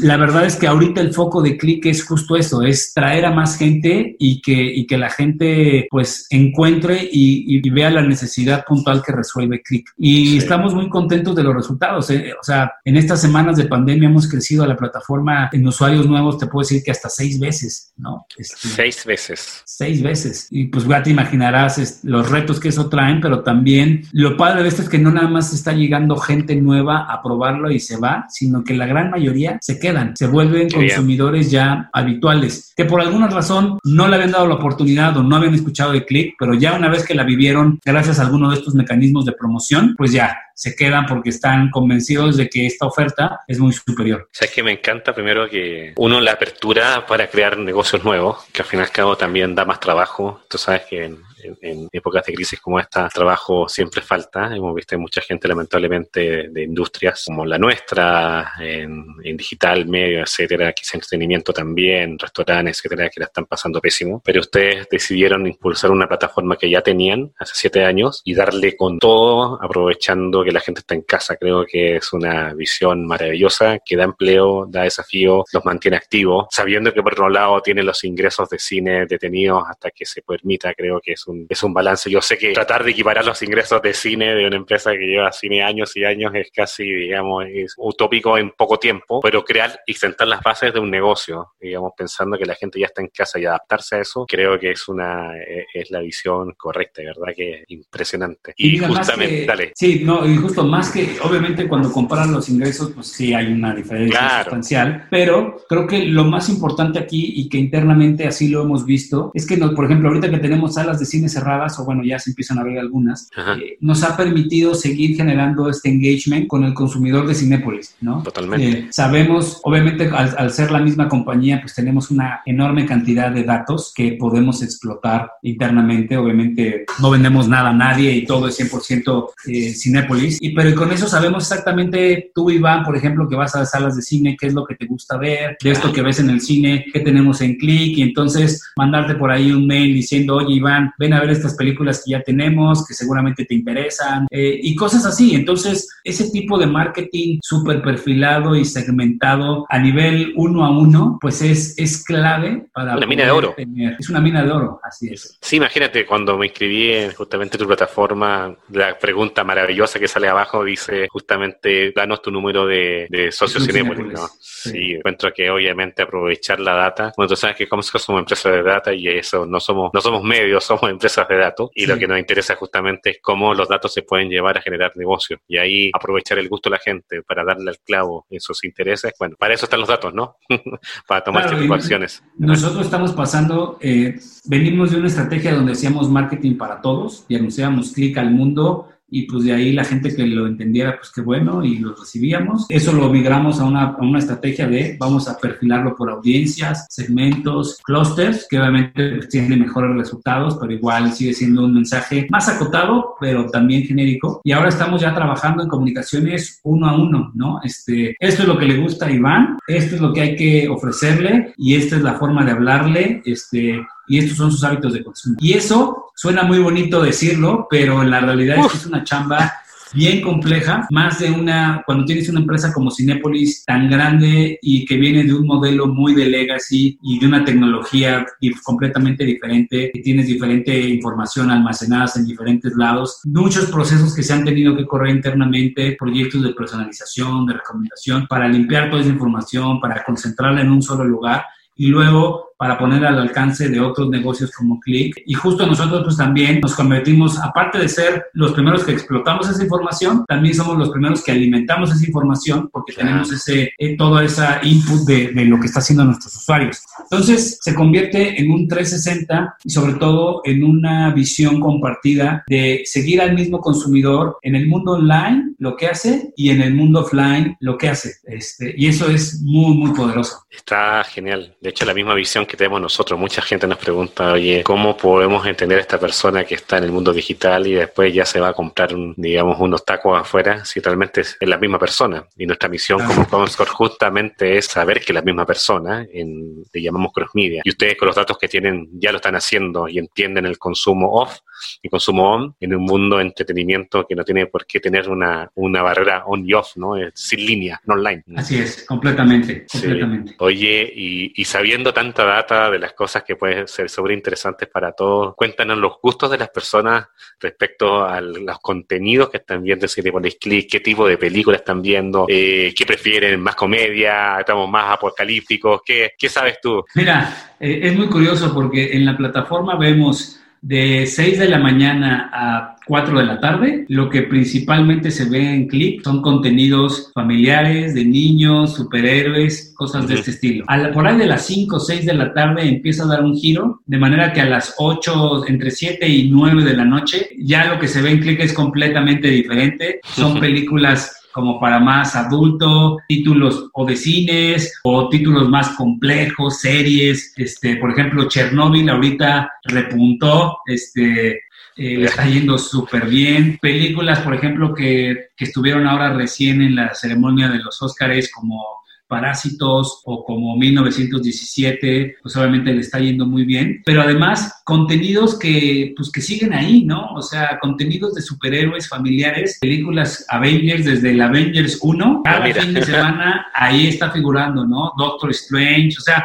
Speaker 3: la verdad es que ahorita el foco de Click es justo eso, es traer a más gente y que, y que la gente pues encuentre y, vea la necesidad puntual que resuelve Click. Y estamos muy contentos de los resultados. ¿eh? O sea, en estas semanas de pandemia hemos crecido a la plataforma en usuarios nuevos, te puedo decir que hasta seis veces, ¿no?
Speaker 2: Este, seis veces.
Speaker 3: Seis veces. Y pues ya te imaginarás los retos que eso traen, pero también lo padre de esto es que no nada más está llegando gente nueva a probarlo y se va, sino que la gran mayoría se quedan, se vuelven consumidores ya habituales, que por alguna razón no le habían dado la oportunidad o no habían escuchado de Click, pero ya una vez que la vivieron, gracias a alguno de estos mecanismos de promoción, pues ya se quedan porque están convencidos de que esta oferta es muy superior.
Speaker 2: Sabes que me encanta primero que uno la apertura para crear negocios nuevos, que al fin y al cabo también da más trabajo. Tú sabes que en, en, épocas de crisis como esta, trabajo siempre falta. Hemos visto mucha gente, lamentablemente, de industrias como la nuestra, en, digital, medio, etcétera, quizá entretenimiento también, restaurantes, etcétera, que la están pasando pésimo. Pero ustedes decidieron impulsar una plataforma que ya tenían hace siete años y darle con todo, aprovechando que la gente está en casa. Creo que es una visión maravillosa que da empleo, da desafío, los mantiene activos, sabiendo que por otro lado tiene los ingresos de cine detenidos hasta que se permita. Creo que es es un balance. Yo sé que tratar de equiparar los ingresos de cine de una empresa que lleva cine años y años es casi, digamos, es utópico en poco tiempo, pero crear y sentar las bases de un negocio, digamos, pensando que la gente ya está en casa y adaptarse a eso, creo que es una e, es la visión correcta, ¿verdad? Que impresionante.
Speaker 3: Y, justamente, dale. Sí, no, y justo más que, obviamente, cuando comparan los ingresos, pues sí hay una diferencia sustancial, pero creo que lo más importante aquí y que internamente así lo hemos visto es que, nos, por ejemplo, ahorita que tenemos salas de cine cerradas, o bueno, ya se empiezan a ver algunas, eh, nos ha permitido seguir generando este engagement con el consumidor de Cinépolis, ¿no?
Speaker 2: Totalmente.
Speaker 3: Eh, sabemos, obviamente, al, ser la misma compañía, pues tenemos una enorme cantidad de datos que podemos explotar internamente. Obviamente, no vendemos nada a nadie y todo es 100% eh, Cinépolis, y, pero con eso sabemos exactamente, tú, Iván, por ejemplo, que vas a salas de cine, qué es lo que te gusta ver, de esto que ves en el cine, qué tenemos en Click, y entonces mandarte por ahí un mail diciendo, oye, Iván, ven a ver estas películas que ya tenemos, que seguramente te interesan, eh, y cosas así. Entonces, ese tipo de marketing súper perfilado y segmentado a nivel uno a uno, pues es, es clave para...
Speaker 2: Una mina de oro.
Speaker 3: es una mina de oro, así es.
Speaker 2: Sí, imagínate cuando me inscribí en justamente tu plataforma, la pregunta maravillosa que sale abajo dice justamente, danos tu número de, de socios Cinépolis, ¿no? Sí. encuentro que obviamente aprovechar la data, bueno, tú sabes que como somos empresas de data y eso, no somos, no somos medios, somos empresas de datos y lo que nos interesa justamente es cómo los datos se pueden llevar a generar negocios y ahí aprovechar el gusto de la gente para darle al clavo en sus intereses, bueno, para eso están los datos, ¿no? para tomar claro, acciones.
Speaker 3: Nosotros estamos pasando, eh, venimos de una estrategia donde hacíamos marketing para todos y anunciábamos clic al mundo y pues de ahí la gente que lo entendiera, pues qué bueno, y lo recibíamos. Eso lo migramos a una, a una estrategia de vamos a perfilarlo por audiencias, segmentos, clusters, que obviamente tiene mejores resultados, pero igual sigue siendo un mensaje más acotado, pero también genérico. Y ahora estamos ya trabajando en comunicaciones uno a uno, ¿no? Este, esto es lo que le gusta a Iván, esto es lo que hay que ofrecerle y esta es la forma de hablarle, este, y estos son sus hábitos de consumo. Y eso suena muy bonito decirlo, pero en la realidad es que es una chamba bien compleja, más de una, cuando tienes una empresa como Cinepolis tan grande y que viene de un modelo muy de legacy y de una tecnología completamente diferente, y tienes diferente información almacenada en diferentes lados, muchos procesos que se han tenido que correr internamente, proyectos de personalización, de recomendación, para limpiar toda esa información, para concentrarla en un solo lugar y luego para poner al alcance de otros negocios como Click. Y justo nosotros pues también nos convertimos, aparte de ser los primeros que explotamos esa información, también somos los primeros que alimentamos esa información porque tenemos ese, eh, toda esa input de, de, lo que está haciendo nuestros usuarios. Entonces se convierte en un 360 y sobre todo en una visión compartida de seguir al mismo consumidor en el mundo online lo que hace y en el mundo offline lo que hace. Este, y eso es muy, muy poderoso.
Speaker 2: Está genial. De hecho, la misma visión que tenemos nosotros. Mucha gente nos pregunta, oye, ¿cómo podemos entender a esta persona que está en el mundo digital y después ya se va a comprar, un, digamos, unos tacos afuera si realmente es la misma persona? Y nuestra misión como Comscore justamente es saber que es la misma persona, en, le llamamos cross media. Y ustedes con los datos que tienen ya lo están haciendo y entienden el consumo off y consumo on en un mundo de entretenimiento que no tiene por qué tener una, una barrera on y off, ¿no? Es sin línea, no online.
Speaker 3: Así es, completamente, completamente.
Speaker 2: Oye, y, y sabiendo tanta data, de las cosas que pueden ser súper interesantes para todos. Cuéntanos los gustos de las personas respecto a los contenidos que están viendo si le ponéis clic, qué tipo de películas están viendo, eh, qué prefieren, más comedia, estamos más apocalípticos, ¿qué, qué sabes tú?
Speaker 3: Mira, eh, es muy curioso porque en la plataforma vemos de 6 de la mañana a 4 de la tarde. Lo que principalmente se ve en Click son contenidos familiares, de niños, superhéroes, cosas de este estilo. por ahí de las 5 o 6 de la tarde empieza a dar un giro, de manera que a las 8, entre 7 y 9 de la noche, ya lo que se ve en Click es completamente diferente. Son películas como para más adulto, títulos o de cines o títulos más complejos, series, este, por ejemplo, Chernobyl ahorita repuntó, este, eh, le está yendo súper bien. Películas, por ejemplo, que, que estuvieron ahora recién en la ceremonia de los Óscares como Parásitos o como 1917, pues obviamente le está yendo muy bien, pero además contenidos que pues que siguen ahí, ¿no? O sea, contenidos de superhéroes familiares, películas Avengers desde el Avengers 1, cada ah, fin de semana ahí está figurando, ¿no? Doctor Strange, o sea,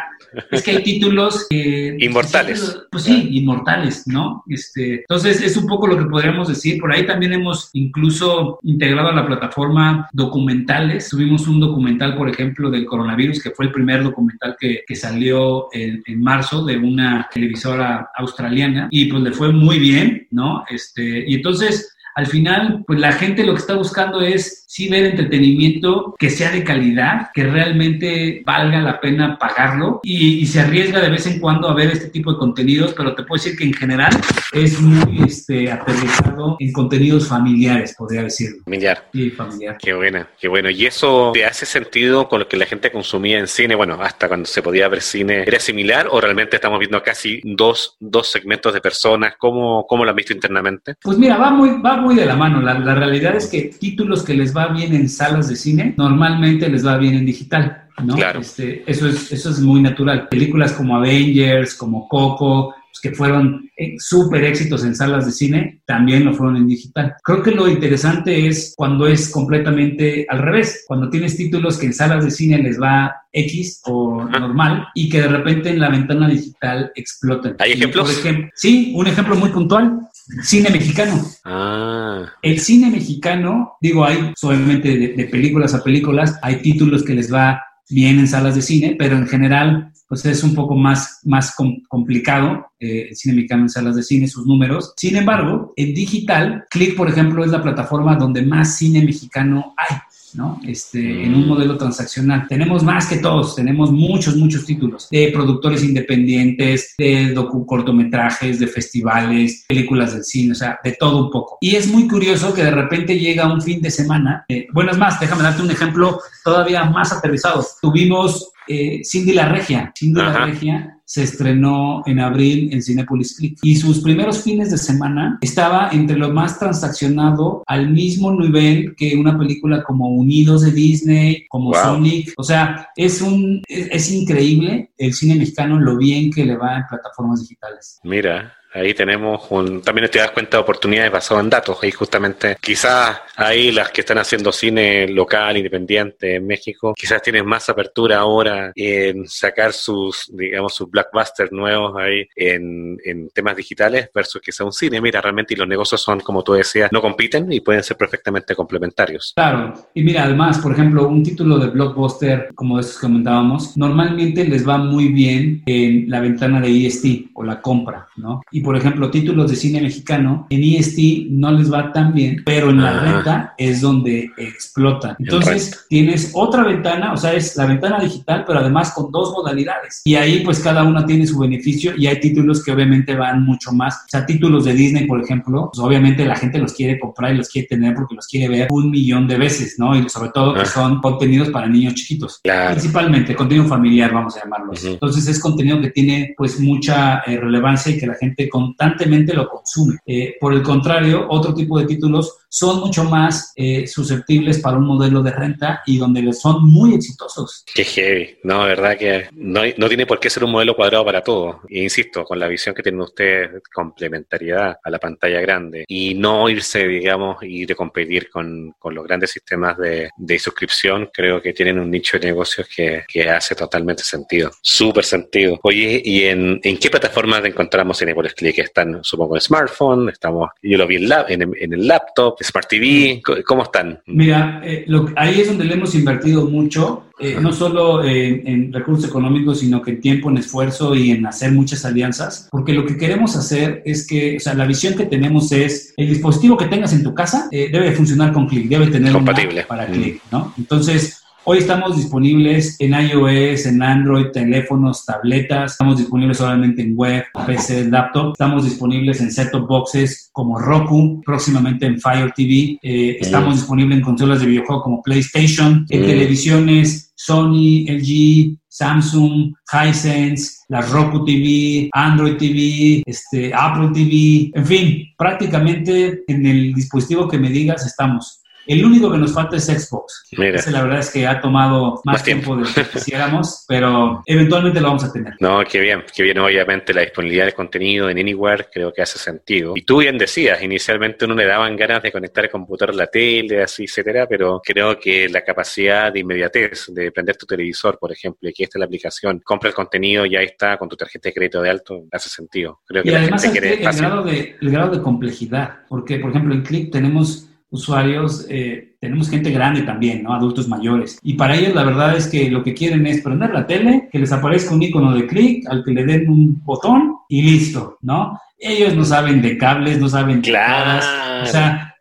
Speaker 3: es que hay títulos que...
Speaker 2: Inmortales.
Speaker 3: Pues sí, inmortales, ¿no? Este, entonces es un poco lo que podríamos decir. Por ahí también hemos incluso integrado a la plataforma documentales. Tuvimos un documental, por ejemplo, del coronavirus, que fue el primer documental que, que salió en, en, marzo de una televisora australiana y pues le fue muy bien, ¿no? Este, y entonces al final, pues la gente lo que está buscando es sí ver entretenimiento que sea de calidad, que realmente valga la pena pagarlo y, se arriesga de vez en cuando a ver este tipo de contenidos, pero te puedo decir que en general es muy este, aterrizado en contenidos familiares, podría decirlo.
Speaker 2: Familiar.
Speaker 3: Sí, familiar.
Speaker 2: Qué buena, qué bueno. ¿Y eso te hace sentido con lo que la gente consumía en cine? Bueno, hasta cuando se podía ver cine, ¿era similar o realmente estamos viendo casi dos, dos segmentos de personas? ¿Cómo, cómo lo han visto internamente?
Speaker 3: Pues mira, va muy, va muy de la mano. La, la realidad es que títulos que les va bien en salas de cine, normalmente les va bien en digital. ¿no?
Speaker 2: Claro.
Speaker 3: Este, eso, es, eso es muy natural. Películas como Avengers, como Coco, pues, que fueron eh, súper éxitos en salas de cine, también lo fueron en digital. Creo que lo interesante es cuando es completamente al revés, cuando tienes títulos que en salas de cine les va X o normal y que de repente en la ventana digital explotan.
Speaker 2: ¿Hay ejemplos?
Speaker 3: por ejemplo, sí, un ejemplo muy puntual. Cine mexicano.
Speaker 2: Ah.
Speaker 3: El cine mexicano, digo, hay solamente de, películas a películas, hay títulos que les va bien en salas de cine, pero en general, pues es un poco más, más complicado eh, el cine mexicano en salas de cine, sus números. Sin embargo, en digital, Click, por ejemplo, es la plataforma donde más cine mexicano hay. ¿No? Este, en un mm. modelo transaccional. Tenemos más que todos, tenemos muchos, muchos títulos de productores independientes, de docu cortometrajes, de festivales, películas del cine, o sea, de todo un poco. Y es muy curioso que de repente llega un fin de semana, eh, bueno, es más, déjame darte un ejemplo todavía más aterrizado. Tuvimos eh, Cindy la Regia. Cindy la Regia se estrenó en abril en Cinepolis Click y sus primeros fines de semana estaba entre lo más transaccionado al mismo nivel que una película como Unidos de Disney, como Sonic. O sea, es un es increíble el cine mexicano lo bien que le va en plataformas digitales.
Speaker 2: Mira, Ahí tenemos un, también te das cuenta de oportunidades basadas en datos. Y justamente quizás ahí las que están haciendo cine local, independiente en México, quizás tienen más apertura ahora en sacar sus, digamos, sus blockbusters nuevos ahí en, en temas digitales versus quizás un cine. Mira, realmente y los negocios son, como tú decías, no compiten y pueden ser perfectamente complementarios.
Speaker 3: Claro. Y mira, además, por ejemplo, un título de blockbuster, como estos que comentábamos, normalmente les va muy bien en la ventana de EST o la compra, ¿no? Y por ejemplo, títulos de cine mexicano, en EST no les va tan bien, pero en la renta es donde explota. Entonces, tienes otra ventana, o sea, es la ventana digital, pero además con dos modalidades. Y ahí, pues, cada una tiene su beneficio y hay títulos que obviamente van mucho más. O sea, títulos de Disney, por ejemplo, pues obviamente la gente los quiere comprar y los quiere tener porque los quiere ver un millón de veces, ¿no? Y sobre todo que son contenidos para niños chiquitos. Principalmente, contenido familiar, vamos a llamarlo Entonces, es contenido que tiene, pues, mucha eh, relevancia y que la gente constantemente lo consume. Eh, por el contrario, otro tipo de títulos son mucho más eh, susceptibles para un modelo de renta y donde son muy exitosos.
Speaker 2: Qué heavy. No, verdad que no, no tiene por qué ser un modelo cuadrado para todo. E insisto, con la visión que tienen ustedes, complementariedad a la pantalla grande y no irse, digamos, y de competir con, con los grandes sistemas de, de, suscripción, creo que tienen un nicho de negocios que, que hace totalmente sentido. Súper sentido. Oye, ¿y en, en qué plataformas encontramos en Click? Están, supongo, en smartphone, estamos, yo lo vi en, en, en el laptop, Smart TV, ¿cómo están?
Speaker 3: Mira, eh, ahí es donde le hemos invertido mucho, eh, no solo en recursos económicos, sino que en tiempo, en esfuerzo y en hacer muchas alianzas, porque lo que queremos hacer es que, o sea, la visión que tenemos es, el dispositivo que tengas en tu casa eh, debe funcionar con Click, debe tener
Speaker 2: Compatible.
Speaker 3: para Click, ¿no? Entonces, Hoy estamos disponibles en iOS, en Android, teléfonos, tabletas. Estamos disponibles solamente en web, PC, laptop. Estamos disponibles en set-top boxes como Roku, próximamente en Fire TV. Eh, estamos disponibles en consolas de videojuego como PlayStation, en televisiones Sony, LG, Samsung, Hisense, la Roku TV, Android TV, este, Apple TV, en fin, prácticamente en el dispositivo que me digas estamos. El único que nos falta es Xbox. la verdad es que ha tomado más, tiempo. de lo que quisiéramos, pero eventualmente lo vamos a tener.
Speaker 2: No, qué bien, qué bien. Obviamente la disponibilidad de contenido en Anywhere creo que hace sentido. Y tú bien decías, inicialmente uno le daban ganas de conectar el computador a la tele, así, etcétera, pero creo que la capacidad de inmediatez de prender tu televisor, por ejemplo, y que esta es la aplicación, compra el contenido, ya está con tu tarjeta de crédito de alto, hace sentido. Creo que
Speaker 3: y además el, grado de, el grado de complejidad, porque, por ejemplo, en Click tenemos usuarios, eh, tenemos gente grande también, ¿no? Adultos mayores. Y para ellos la verdad es que lo que quieren es prender la tele, que les aparezca un icono de clic, al que le den un botón y listo, ¿no? Ellos no saben de cables, no saben de
Speaker 2: claro.
Speaker 3: o sea,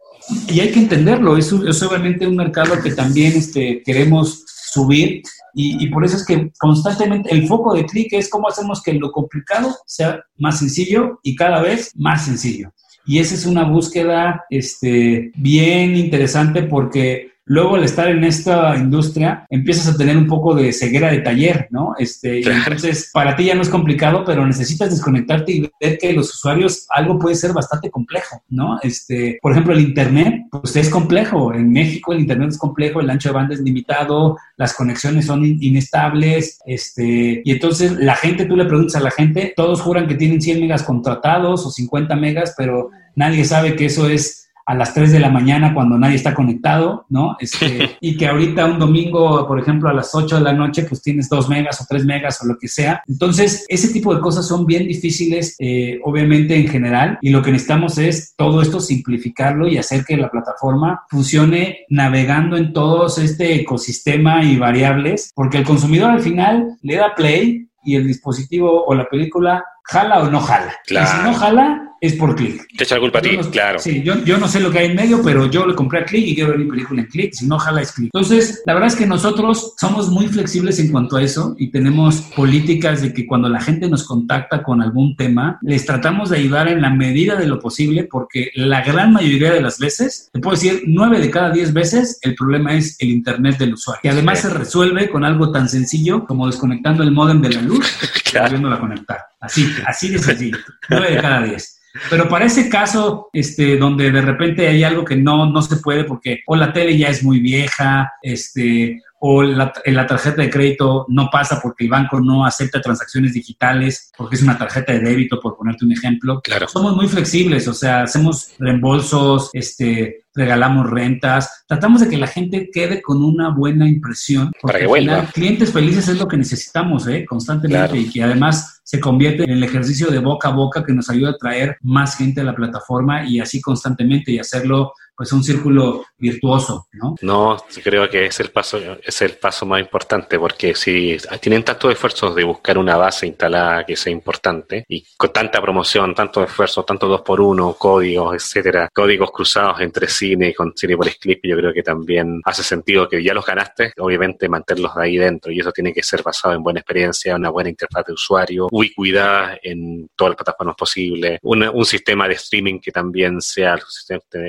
Speaker 3: y hay que entenderlo, es, es obviamente un mercado que también este, queremos subir y, y, por eso es que constantemente el foco de clic es cómo hacemos que lo complicado sea más sencillo y cada vez más sencillo. Y esa es una búsqueda este, bien interesante porque luego al estar en esta industria empiezas a tener un poco de ceguera de taller, ¿no? Este, y entonces para ti ya no es complicado, pero necesitas desconectarte y ver que los usuarios algo puede ser bastante complejo, ¿no? Este, por ejemplo, el internet, pues es complejo. En México el internet es complejo, el ancho de banda es limitado, las conexiones son inestables, este, y entonces la gente, tú le preguntas a la gente, todos juran que tienen 100 megas contratados o 50 megas, pero nadie sabe que eso es a las 3 de la mañana cuando nadie está conectado, ¿no? Este, y que ahorita un domingo, por ejemplo, a las 8 de la noche, pues tienes 2 megas o 3 megas o lo que sea. Entonces, ese tipo de cosas son bien difíciles, eh, obviamente, en general, y lo que necesitamos es todo esto simplificarlo y hacer que la plataforma funcione navegando en todos este ecosistema y variables, porque el consumidor al final le da play y el dispositivo o la película jala o no jala. Y si no jala, es por clic.
Speaker 2: Te echa la culpa a ti, claro.
Speaker 3: Sí, yo, yo, no sé lo que hay en medio, pero yo le compré a clic y quiero ver mi película en clic. Si no jala, es clic. Entonces, la verdad es que nosotros somos muy flexibles en cuanto a eso y tenemos políticas de que cuando la gente nos contacta con algún tema, les tratamos de ayudar en la medida de lo posible, porque la gran mayoría de las veces, te puedo decir, nueve de cada diez veces, el problema es el Internet del usuario. Y además se resuelve con algo tan sencillo como desconectando el modem de la luz y volviéndolo a conectar. Así, así de sencillo. Nueve de cada diez. Pero para ese caso, este, donde de repente hay algo que no, no se puede porque o la tele ya es muy vieja, este, o la, la, tarjeta de crédito no pasa porque el banco no acepta transacciones digitales, porque es una tarjeta de débito, por ponerte un ejemplo.
Speaker 2: Claro.
Speaker 3: Somos muy flexibles, o sea, hacemos reembolsos, este, regalamos rentas, tratamos de que la gente quede con una buena impresión.
Speaker 2: Para que vuelva.
Speaker 3: clientes felices es lo que necesitamos, ¿eh? Constantemente y que además se convierte en el ejercicio de boca a boca que nos ayuda a traer más gente a la plataforma y así constantemente y hacerlo pues un círculo virtuoso, ¿no?
Speaker 2: No, creo que es el paso, es el paso más importante, porque si tienen tantos esfuerzos de buscar una base instalada que sea importante, y con tanta promoción, tanto esfuerzo, tanto dos por uno, códigos, etcétera, códigos cruzados entre cine y con Cinepolis Clip, yo creo que también hace sentido que ya los ganaste, obviamente mantenerlos de ahí dentro, y eso tiene que ser basado en buena experiencia, una buena interfaz de usuario, ubicuidad en todas las plataformas posibles, un sistema de streaming que también sea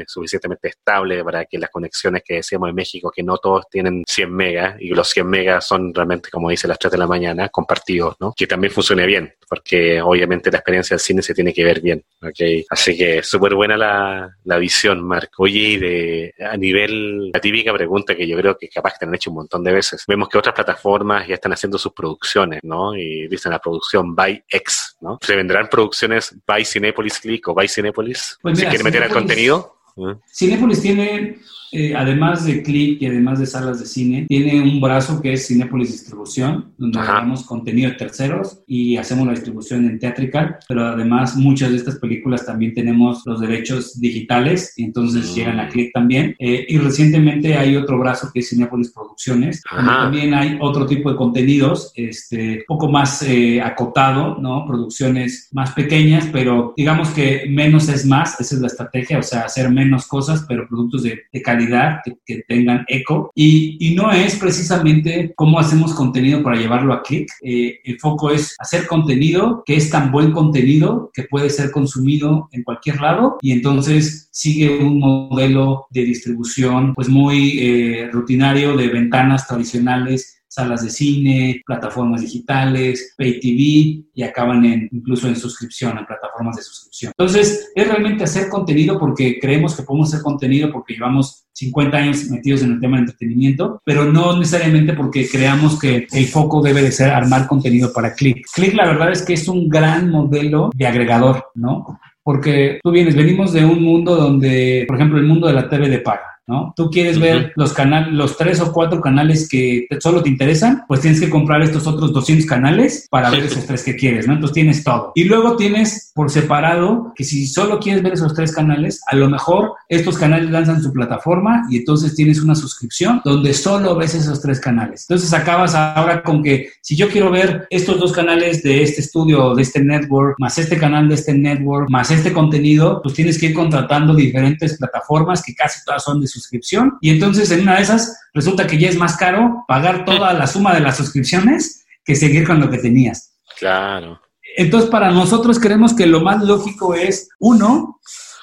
Speaker 2: suficientemente estable para que las conexiones que decíamos en México, que no todos tienen 100 megas y los 100 megas son realmente, como dice, las 3 de la mañana, compartidos, ¿no? Que también funcione bien, porque obviamente la experiencia del cine se tiene que ver bien, ¿ok? Así que súper buena la, la visión, Marco. Oye, y de, a nivel, la típica pregunta que yo creo que capaz que te han hecho un montón de veces, vemos que otras plataformas ya están haciendo sus producciones, ¿no? Y dicen la producción by X, ¿no? ¿Se vendrán producciones by Cinepolis Click o by Cinepolis? Pues ¿Se quiere meter al contenido?
Speaker 3: Cinepolis tiene eh, además de Click y además de salas de cine, tiene un brazo que es Cinepolis Distribución, donde hacemos contenido de terceros y hacemos la distribución en Theatrical, pero además muchas de estas películas también tenemos los derechos digitales y entonces mm. llegan a Click también. Eh, y recientemente hay otro brazo que es Cinepolis Producciones, donde también hay otro tipo de contenidos, este, poco más eh, acotado, ¿no? Producciones más pequeñas, pero digamos que menos es más, esa es la estrategia, o sea, hacer menos cosas, pero productos de, de calidad que, tengan eco. Y, no es precisamente cómo hacemos contenido para llevarlo a clic. Eh, el foco es hacer contenido que es tan buen contenido que puede ser consumido en cualquier lado y entonces sigue un modelo de distribución pues muy eh, rutinario de ventanas tradicionales salas de cine, plataformas digitales, pay TV y acaban incluso en suscripción, en plataformas de suscripción. Entonces, es realmente hacer contenido porque creemos que podemos hacer contenido porque llevamos 50 años metidos en el tema de entretenimiento, pero no necesariamente porque creamos que el foco debe de ser armar contenido para Click. Click, la verdad es que es un gran modelo de agregador, ¿no? Porque tú vienes, venimos de un mundo donde, por ejemplo, el mundo de la TV de paga ¿no? Tú quieres ver los canales, los tres o cuatro canales que solo te interesan, pues tienes que comprar estos otros 200 canales para ver esos tres que quieres, ¿no? Entonces tienes todo. Y luego tienes por separado que si solo quieres ver esos tres canales, a lo mejor estos canales lanzan su plataforma y entonces tienes una suscripción donde solo ves esos tres canales. Entonces acabas ahora con que si yo quiero ver estos dos canales de este estudio, de este network, más este canal de este network, más este contenido, pues tienes que ir contratando diferentes plataformas que casi todas son de suscripción y entonces en una de esas resulta que ya es más caro pagar toda la suma de las suscripciones que seguir con lo que tenías.
Speaker 2: Claro.
Speaker 3: Entonces para nosotros creemos que lo más lógico es, uno,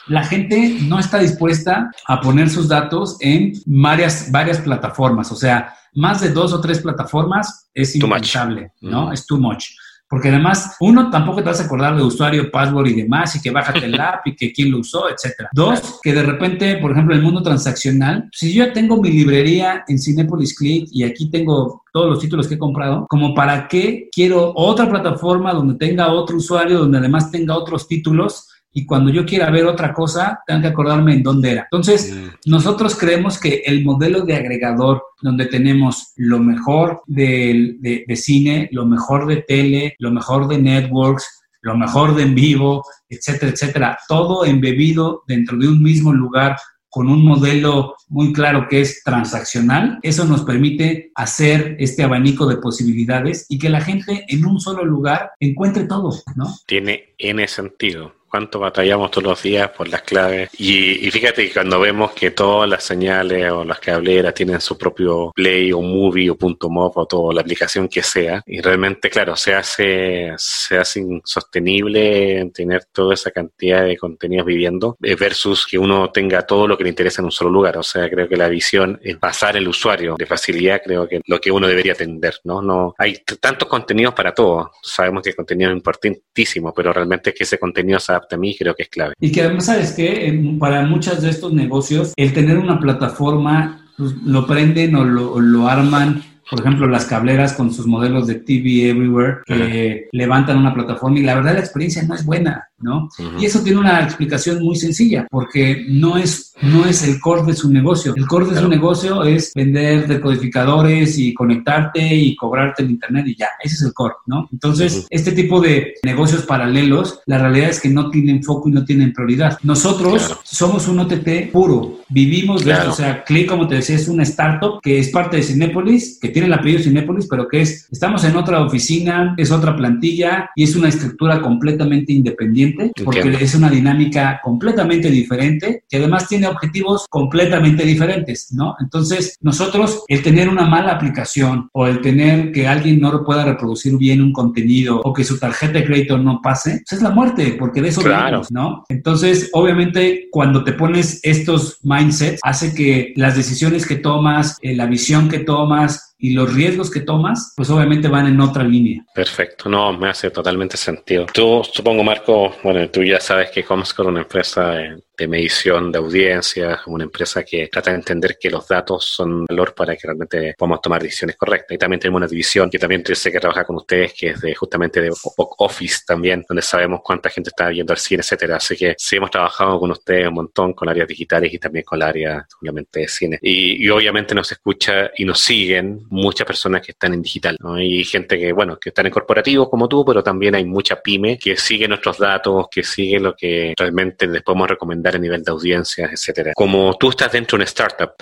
Speaker 3: la gente no está dispuesta a poner sus datos en varias, varias plataformas, o sea, más de dos o tres plataformas es impensable, ¿no? Mm. Es too much. Porque además, uno, tampoco te vas a acordar de usuario, password y demás, y que bájate el app y que quién lo usó, etcétera. Dos, que de repente, por ejemplo, el mundo transaccional, si yo ya tengo mi librería en Cinepolis Click y aquí tengo todos los títulos que he comprado, como para qué quiero otra plataforma donde tenga otro usuario, donde además tenga otros títulos, y cuando yo quiera ver otra cosa, tengo que acordarme en dónde era. Entonces, mm. nosotros creemos que el modelo de agregador, donde tenemos lo mejor de, de, cine, lo mejor de tele, lo mejor de networks, lo mejor de en vivo, etcétera, etcétera, todo embebido dentro de un mismo lugar con un modelo muy claro que es transaccional, eso nos permite hacer este abanico de posibilidades y que la gente en un solo lugar encuentre todo, ¿no?
Speaker 2: Tiene N sentido cuánto batallamos todos los días por las claves. Y, fíjate que cuando vemos que todas las señales o las cableras tienen su propio play o movie o punto .mov o toda la aplicación que sea, y realmente, claro, se hace, se hace insostenible tener toda esa cantidad de contenidos viviendo eh, versus que uno tenga todo lo que le interesa en un solo lugar. O sea, creo que la visión es pasar el usuario de facilidad, creo que lo que uno debería atender, ¿no? no Hay tantos contenidos para todo. Sabemos que el contenido es importantísimo, pero realmente es que ese contenido se a mí creo que es clave.
Speaker 3: Y que además, ¿sabes que Para muchos de estos negocios, el tener una plataforma, pues, lo prenden o lo, lo arman por ejemplo, las cableras con sus modelos de TV Everywhere que levantan una plataforma y la verdad la experiencia no es buena. ¿No? Y eso tiene una explicación muy sencilla, porque no es, no es el core de su negocio. El core de su negocio es vender decodificadores y conectarte y cobrarte el internet y ya, ese es el core, ¿no? Entonces, este tipo de negocios paralelos, la realidad es que no tienen foco y no tienen prioridad. Nosotros somos un OTT puro, vivimos de o sea, Click, como te decía, es una startup que es parte de Cinépolis, que tiene el apellido Cinépolis, pero que es, estamos en otra oficina, es otra plantilla y es una estructura completamente independiente porque es una dinámica completamente diferente, que además tiene objetivos completamente diferentes, ¿no? Entonces, nosotros, el tener una mala aplicación o el tener que alguien no pueda reproducir bien un contenido o que su tarjeta de crédito no pase, pues es la muerte, porque de eso claro. ¿no? Entonces, obviamente, cuando te pones estos mindsets, hace que las decisiones que tomas, eh, la visión que tomas, y los riesgos que tomas, pues obviamente van en otra línea.
Speaker 2: Perfecto, no, me hace totalmente sentido. Tú, supongo, Marco, bueno, tú ya sabes que Comscore es una empresa de, medición de audiencias, una empresa que trata de entender que los datos son valor para que realmente podamos tomar decisiones correctas. Y también tenemos una división que también sé que trabaja con ustedes, que es de justamente de Office también, donde sabemos cuánta gente está viendo al cine, etcétera. Así que sí hemos trabajado con ustedes un montón, con áreas digitales y también con el área obviamente de cine. Y, y obviamente nos escucha y nos siguen muchas personas que están en digital, ¿no? Y gente que, bueno, que están en corporativos como tú, pero también hay mucha pyme que sigue nuestros datos, que sigue lo que realmente les podemos recomendar a nivel de audiencias, etcétera. Como tú estás dentro de una startup,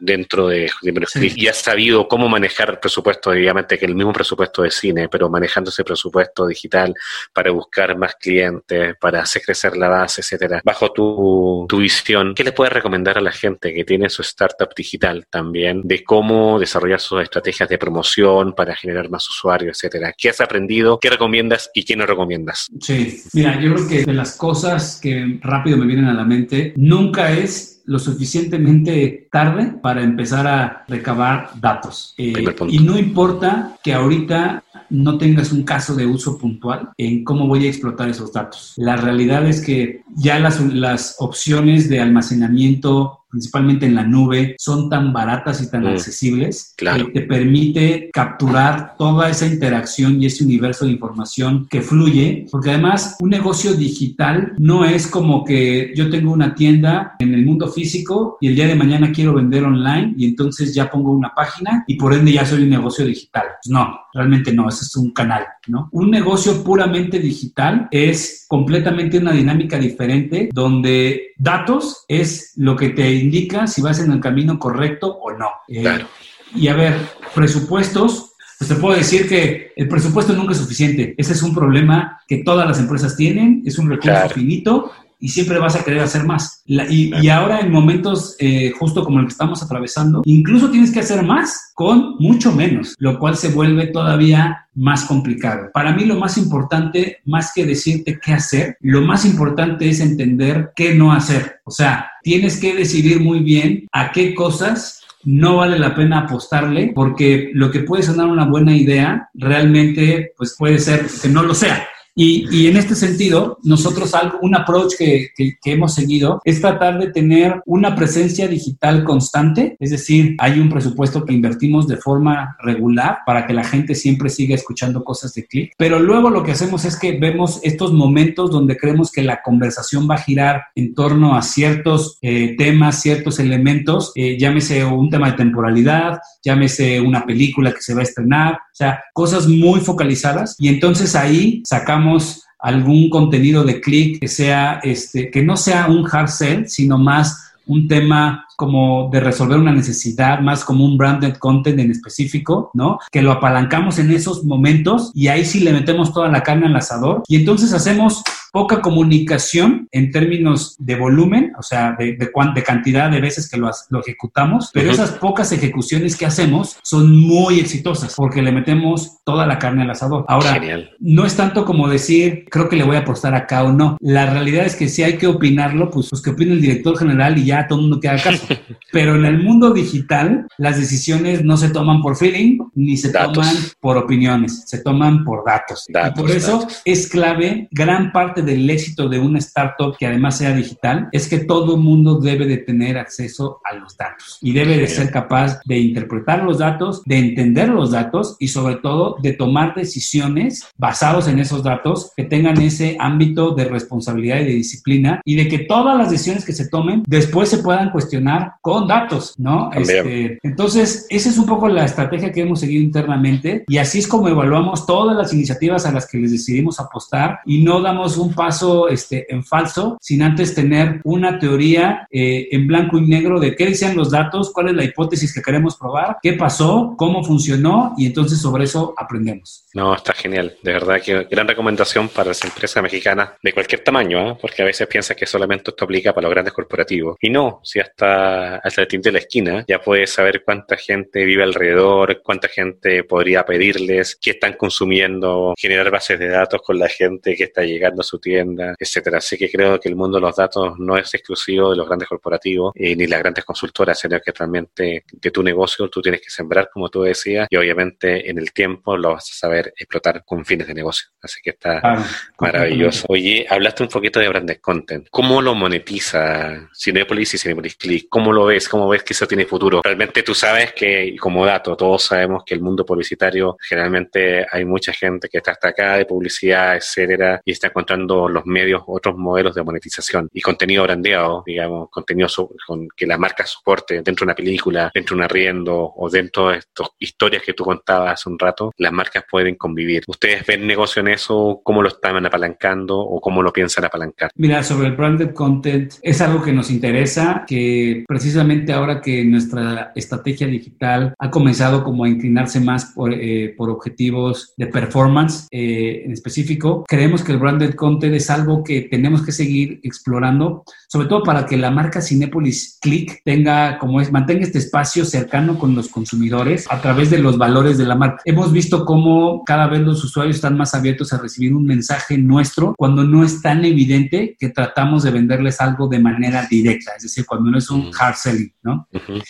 Speaker 2: dentro de, y has sabido cómo manejar el presupuesto, obviamente que el mismo presupuesto de cine, pero manejando ese presupuesto digital para buscar más clientes, para hacer crecer la base, etcétera. Bajo tu, tu visión, ¿qué le puedes recomendar a la gente que tiene su startup digital también de cómo desarrollar sus estrategias de promoción para generar más usuarios, etcétera. ¿Qué has aprendido? ¿Qué recomiendas y qué no recomiendas?
Speaker 3: Sí, mira, yo creo que de las cosas que rápido me vienen a la mente, nunca es lo suficientemente tarde para empezar a recabar datos. Eh, y no importa que ahorita no tengas un caso de uso puntual en cómo voy a explotar esos datos. La realidad es que ya las, las opciones de almacenamiento principalmente en la nube, son tan baratas y tan mm, accesibles que te permite capturar toda esa interacción y ese universo de información que fluye, porque además un negocio digital no es como que yo tengo una tienda en el mundo físico y el día de mañana quiero vender online y entonces ya pongo una página y por ende ya soy un negocio digital. No, realmente no, ese es un canal, ¿no? Un negocio puramente digital es completamente una dinámica diferente donde datos es lo que te indica si vas en el camino correcto o no. Eh, y a ver, presupuestos, pues te puedo decir que el presupuesto nunca es suficiente. Ese es un problema que todas las empresas tienen, es un recurso finito y siempre vas a querer hacer más. y, ahora en momentos eh, justo como el que estamos atravesando, incluso tienes que hacer más con mucho menos, lo cual se vuelve todavía más complicado. Para mí lo más importante, más que decirte qué hacer, lo más importante es entender qué no hacer. O sea, tienes que decidir muy bien a qué cosas no vale la pena apostarle porque lo que puede sonar una buena idea realmente pues puede ser que no lo sea. Y, en este sentido, nosotros algo, un approach que, hemos seguido es tratar de tener una presencia digital constante, es decir, hay un presupuesto que invertimos de forma regular para que la gente siempre siga escuchando cosas de clic, pero luego lo que hacemos es que vemos estos momentos donde creemos que la conversación va a girar en torno a ciertos eh, temas, ciertos elementos, eh, llámese un tema de temporalidad, llámese una película que se va a estrenar, sea, cosas muy focalizadas y entonces ahí sacamos algún contenido de clic que sea este que no sea un hard sell, sino más un tema como de resolver una necesidad, más como un branded content en específico, ¿no? Que lo apalancamos en esos momentos y ahí sí le metemos toda la carne al asador y entonces hacemos poca comunicación en términos de volumen, o sea, de, de, cantidad de veces que lo, lo ejecutamos, pero esas pocas ejecuciones que hacemos son muy exitosas porque le metemos toda la carne al asador. Ahora, no es tanto como decir, creo que le voy a apostar acá o no. La realidad es que si hay que opinarlo, pues, pues que opine el director general y ya todo el mundo queda caso. Pero en el mundo digital, las decisiones no se toman por feeling ni se toman por opiniones, se toman por datos. y por eso es clave gran parte del éxito de una startup que además sea digital es que todo mundo debe de tener acceso a los datos y debe de ser capaz de interpretar los datos, de entender los datos y sobre todo de tomar decisiones basados en esos datos que tengan ese ámbito de responsabilidad y de disciplina y de que todas las decisiones que se tomen después se puedan cuestionar con datos, ¿no? Este, entonces, esa es un poco la estrategia que hemos seguido internamente y así es como evaluamos todas las iniciativas a las que les decidimos apostar y no damos un paso este, en falso sin antes tener una teoría eh, en blanco y negro de qué decían los datos, cuál es la hipótesis que queremos probar, qué pasó, cómo funcionó y entonces sobre eso aprendemos.
Speaker 2: No, está genial. De verdad que gran recomendación para las empresas mexicanas de cualquier tamaño, ¿eh? porque a veces piensas que solamente esto aplica para los grandes corporativos. Y no, si hasta, hasta el tinte de la esquina ya puedes saber cuánta gente vive alrededor, cuánta gente podría pedirles, qué están consumiendo, generar bases de datos con la gente que está llegando a su tienda, etcétera. Así que creo que el mundo de los datos no es exclusivo de los grandes corporativos eh, ni las grandes consultoras, sino que realmente de tu negocio tú tienes que sembrar, como tú decías, y obviamente en el tiempo lo vas a saber explotar con fines de negocio. Así que está maravilloso. Oye, hablaste un poquito de branded content. ¿Cómo lo monetiza Cinepolis y Cinepolis Click? ¿Cómo lo ves? ¿Cómo ves que eso tiene futuro? Realmente tú sabes que, como dato, todos sabemos que el mundo publicitario generalmente hay mucha gente que está hasta acá de publicidad, etcétera, y está encontrando los medios otros modelos de monetización y contenido brandeado, digamos, contenido con que la marca soporte dentro de una película, dentro de un arriendo o dentro de estas historias que tú contabas hace un rato, las marcas pueden convivir. ¿Ustedes ven negocio en eso? ¿Cómo lo están apalancando o cómo lo piensan apalancar?
Speaker 3: Mira, sobre el branded content es algo que nos interesa, que precisamente ahora que nuestra estrategia digital ha comenzado como a inclinarse más por, eh, por objetivos de performance eh, en específico, creemos que el branded content es algo que tenemos que seguir explorando, sobre todo para que la marca Cinepolis Click tenga, como es, mantenga este espacio cercano con los consumidores a través de los valores de la marca. Hemos visto cómo cada vez los usuarios están más abiertos a recibir un mensaje nuestro cuando no es tan evidente que tratamos de venderles algo de manera directa, es decir, cuando no es un hard selling, ¿no?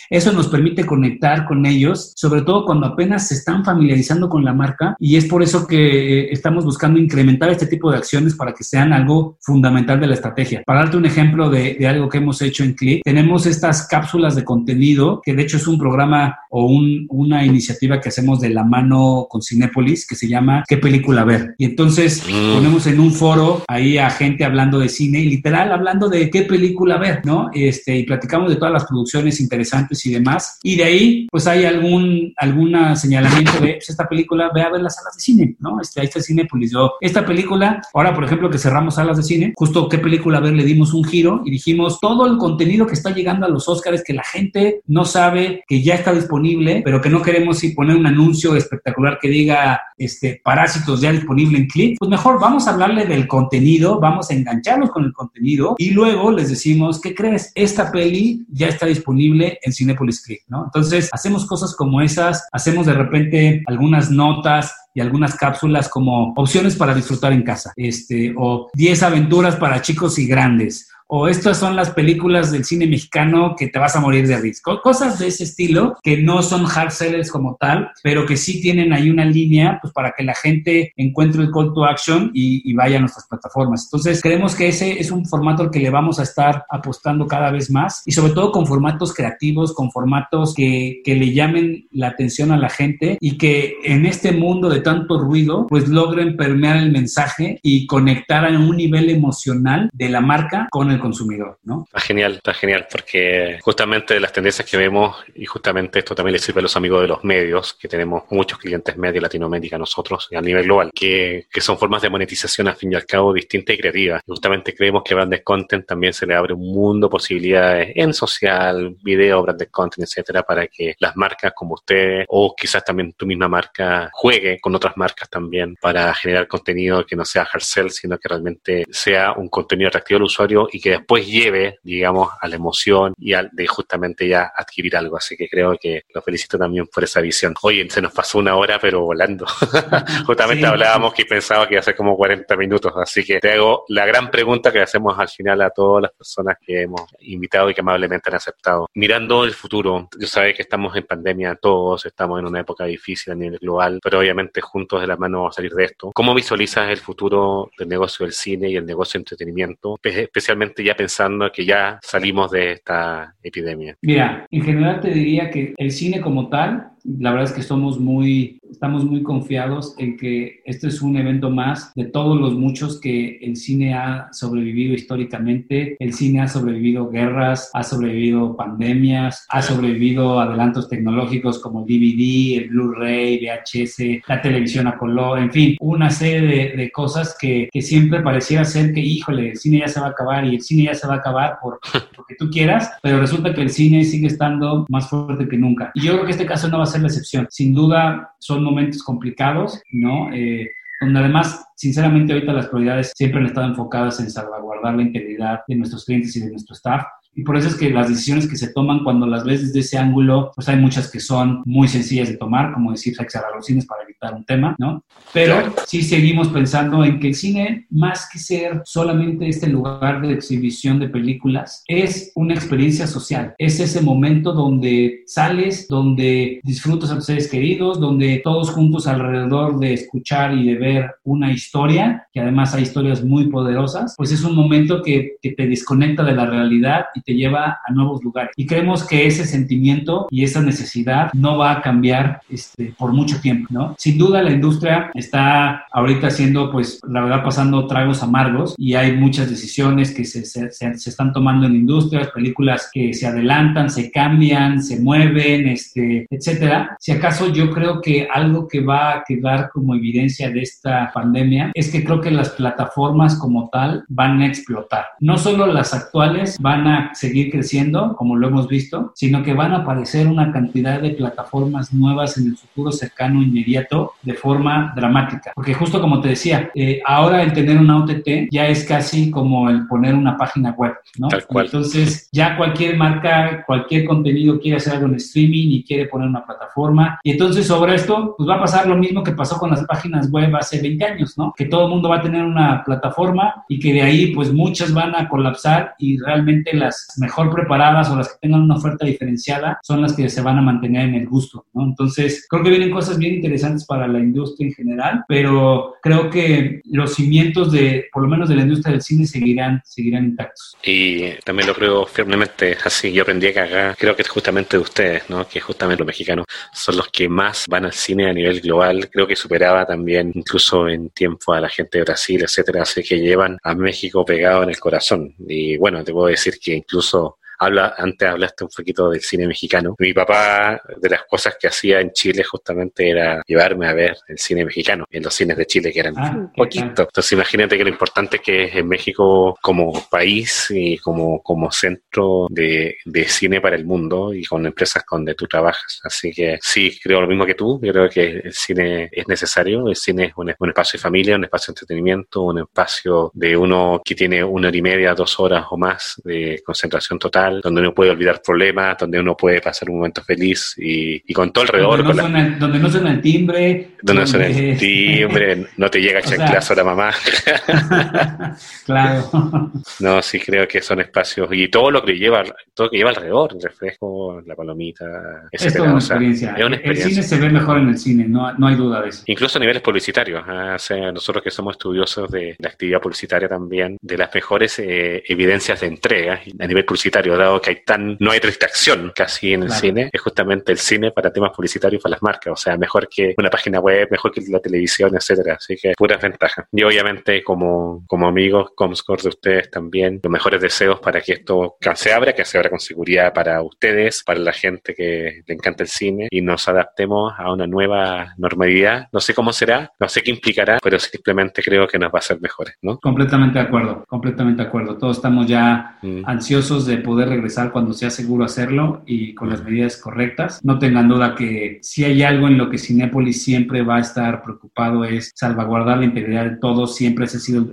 Speaker 3: Eso nos permite conectar con ellos, sobre todo cuando apenas se están familiarizando con la marca y es por eso que eh, estamos buscando incrementar este tipo de acciones para que sean algo fundamental de la estrategia. Para darte un ejemplo de, algo que hemos hecho en Click, tenemos estas cápsulas de contenido, que de hecho es un programa o una iniciativa que hacemos de la mano con Cinépolis, que se llama ¿Qué película ver? Y entonces mm. ponemos en un foro ahí a gente hablando de cine y literal hablando de qué película ver, ¿no? Este, y platicamos de todas las producciones interesantes y demás. Y de ahí, pues hay algún alguna señalamiento de pues, esta película, ve a ver las salas de cine, ¿no? Este, ahí está Cinépolis. Yo, esta película, ahora por ejemplo, que cerramos salas de cine, justo qué película a ver le dimos un giro y dijimos todo el contenido que está llegando a los Oscars que la gente no sabe que ya está disponible, pero que no queremos si poner un anuncio espectacular que diga este Parásitos ya disponible en click, pues mejor vamos a hablarle del contenido, vamos a engancharlos con el contenido y luego les decimos, ¿qué crees? Esta peli ya está disponible en Cinepolis Click, ¿no? Entonces, hacemos cosas como esas, hacemos de repente algunas notas y algunas cápsulas como opciones para disfrutar en casa, este, o 10 aventuras para chicos y grandes, o estas son las películas del cine mexicano que te vas a morir de risa. Cosas de ese estilo que no son hard sellers como tal, pero que sí tienen ahí una línea pues para que la gente encuentre el call to action y, vaya a nuestras plataformas. Entonces, creemos que ese es un formato al que le vamos a estar apostando cada vez más y sobre todo con formatos creativos, con formatos que, que le llamen la atención a la gente y que en este mundo de tanto ruido, pues logren permear el mensaje y conectar a un nivel emocional de la marca con el consumidor, ¿no?
Speaker 2: Está genial, está genial, porque justamente las tendencias que vemos, y justamente esto también le sirve a los amigos de los medios, que tenemos muchos clientes medios Latinoamérica nosotros y a nivel global, que, que son formas de monetización al fin y al cabo distintas y creativas. justamente creemos que branded content también se le abre un mundo de posibilidades en social, video, branded content, etcétera, para que las marcas como ustedes o quizás también tu misma marca juegue con otras marcas también para generar contenido que no sea hard sell, sino que realmente sea un contenido atractivo al usuario y que después lleve, digamos, a la emoción y al de justamente ya adquirir algo. Así que creo que lo felicito también por esa visión. Oye, se nos pasó una hora, pero volando. justamente hablábamos que pensaba que iba a ser como 40 minutos. Así que te hago la gran pregunta que hacemos al final a todas las personas que hemos invitado y que amablemente han aceptado. Mirando el futuro, yo sé que estamos en pandemia todos, estamos en una época difícil a nivel global, pero obviamente juntos de la mano vamos a salir de esto. ¿Cómo visualizas el futuro del negocio del cine y el negocio de entretenimiento, especialmente ya pensando que ya salimos de esta epidemia?
Speaker 3: Mira, en general te diría que el cine como tal la verdad es que somos muy, estamos muy confiados en que este es un evento más de todos los muchos que el cine ha sobrevivido históricamente. El cine ha sobrevivido guerras, ha sobrevivido pandemias, ha sobrevivido adelantos tecnológicos como DVD, el Blu-ray, VHS, la televisión a color, en fin, una serie de, cosas que, que, siempre pareciera ser que, híjole, el cine ya se va a acabar y el cine ya se va a acabar por, porque tú quieras, pero resulta que el cine sigue estando más fuerte que nunca. Y yo creo que este caso no va a ser la excepción. Sin duda son momentos complicados, ¿no? Eh, donde además, sinceramente, ahorita las prioridades siempre han estado enfocadas en salvaguardar la integridad de nuestros clientes y de nuestro staff. Y por eso es que las decisiones que se toman cuando las ves desde ese ángulo, pues hay muchas que son muy sencillas de tomar, como decir, hay que cerrar los cines para evitar un tema, ¿no? Pero sí seguimos pensando en que el cine, más que ser solamente este lugar de exhibición de películas, es una experiencia social. Es ese momento donde sales, donde disfrutas a tus seres queridos, donde todos juntos alrededor de escuchar y de ver una historia, que además hay historias muy poderosas, pues es un momento que, que te desconecta de la realidad y te lleva a nuevos lugares. Y creemos que ese sentimiento y esa necesidad no va a cambiar este, por mucho tiempo, ¿no? Sin duda la industria está ahorita haciendo, pues, la verdad, pasando tragos amargos y hay muchas decisiones que se, se, se están tomando en industrias, películas que se adelantan, se cambian, se mueven, este, etcétera. Si acaso yo creo que algo que va a quedar como evidencia de esta pandemia es que creo que las plataformas como tal van a explotar. No solo las actuales van a seguir creciendo, como lo hemos visto, sino que van a aparecer una cantidad de plataformas nuevas en el futuro cercano, inmediato, de forma dramática. Porque justo como te decía, eh, ahora el tener una OTT ya es casi como el poner una página web, ¿no?
Speaker 2: Tal cual.
Speaker 3: Entonces, ya cualquier marca, cualquier contenido quiere hacer algo en streaming y quiere poner una plataforma. Y entonces sobre esto, pues va a pasar lo mismo que pasó con las páginas web hace 20 años, ¿no? Que todo el mundo va a tener una plataforma y que de ahí, pues muchas van a colapsar y realmente mejor preparadas o las que tengan una oferta diferenciada son las que se van a mantener en el gusto, ¿no? Entonces, creo que vienen cosas bien interesantes para la industria en general, pero creo que los cimientos de, por lo menos de la industria del cine, seguirán, seguirán intactos.
Speaker 2: Y también lo creo firmemente así. Yo aprendí que acá, creo que es justamente de ustedes, ¿no? Que justamente los mexicanos son los que más van al cine a nivel global. Creo que superaba también incluso en tiempo a la gente de Brasil, etcétera. Así que llevan a México pegado en el corazón. Y bueno, te puedo decir que incluso Habla, antes hablaste un poquito del cine mexicano. Mi papá, de las cosas que hacía en Chile justamente era llevarme a ver el cine mexicano en los cines de Chile, que eran ah, poquito. Entonces imagínate que lo importante que es en México como país y como, como centro de, de cine para el mundo y con empresas donde tú trabajas. Así que sí, creo lo mismo que tú. Yo creo que el cine es necesario. El cine es un, un espacio de familia, un espacio de entretenimiento, un espacio de uno que tiene una hora y media, dos horas o más de concentración total donde uno puede olvidar problemas, donde uno puede pasar un momento feliz y, con todo alrededor.
Speaker 3: Donde no, suena, donde no suena el timbre.
Speaker 2: Donde, no suena el timbre, no te llega el chanclazo a la mamá.
Speaker 3: claro.
Speaker 2: No, sí creo que son espacios y todo lo que lleva, todo lo que lleva alrededor, el refresco, la palomita,
Speaker 3: etc. Es una, experiencia. El cine se ve mejor en el cine, no, no hay duda de eso.
Speaker 2: Incluso a niveles publicitarios. ¿ah? nosotros que somos estudiosos de la actividad publicitaria también, de las mejores eh, evidencias de entrega a nivel publicitario, dado que hay tan, no hay distracción casi en el cine, es justamente el cine para temas publicitarios para las marcas. O sea, mejor que una página web, mejor que la televisión, etcétera. Así que puras ventajas. Y obviamente, como, como amigos, Comscore de ustedes también, los mejores deseos para que esto se abra, que se abra con seguridad para ustedes, para la gente que le encanta el cine y nos adaptemos a una nueva normalidad. No sé cómo será, no sé qué implicará, pero simplemente creo que nos va a hacer mejores, ¿no?
Speaker 3: Completamente de acuerdo, completamente de acuerdo. Todos estamos ya mm. ansiosos de poder regresar cuando sea seguro hacerlo y con las medidas correctas. No tengan duda que si hay algo en lo que Cinépolis siempre va a estar preocupado es salvaguardar la integridad de todos, siempre ese ha sido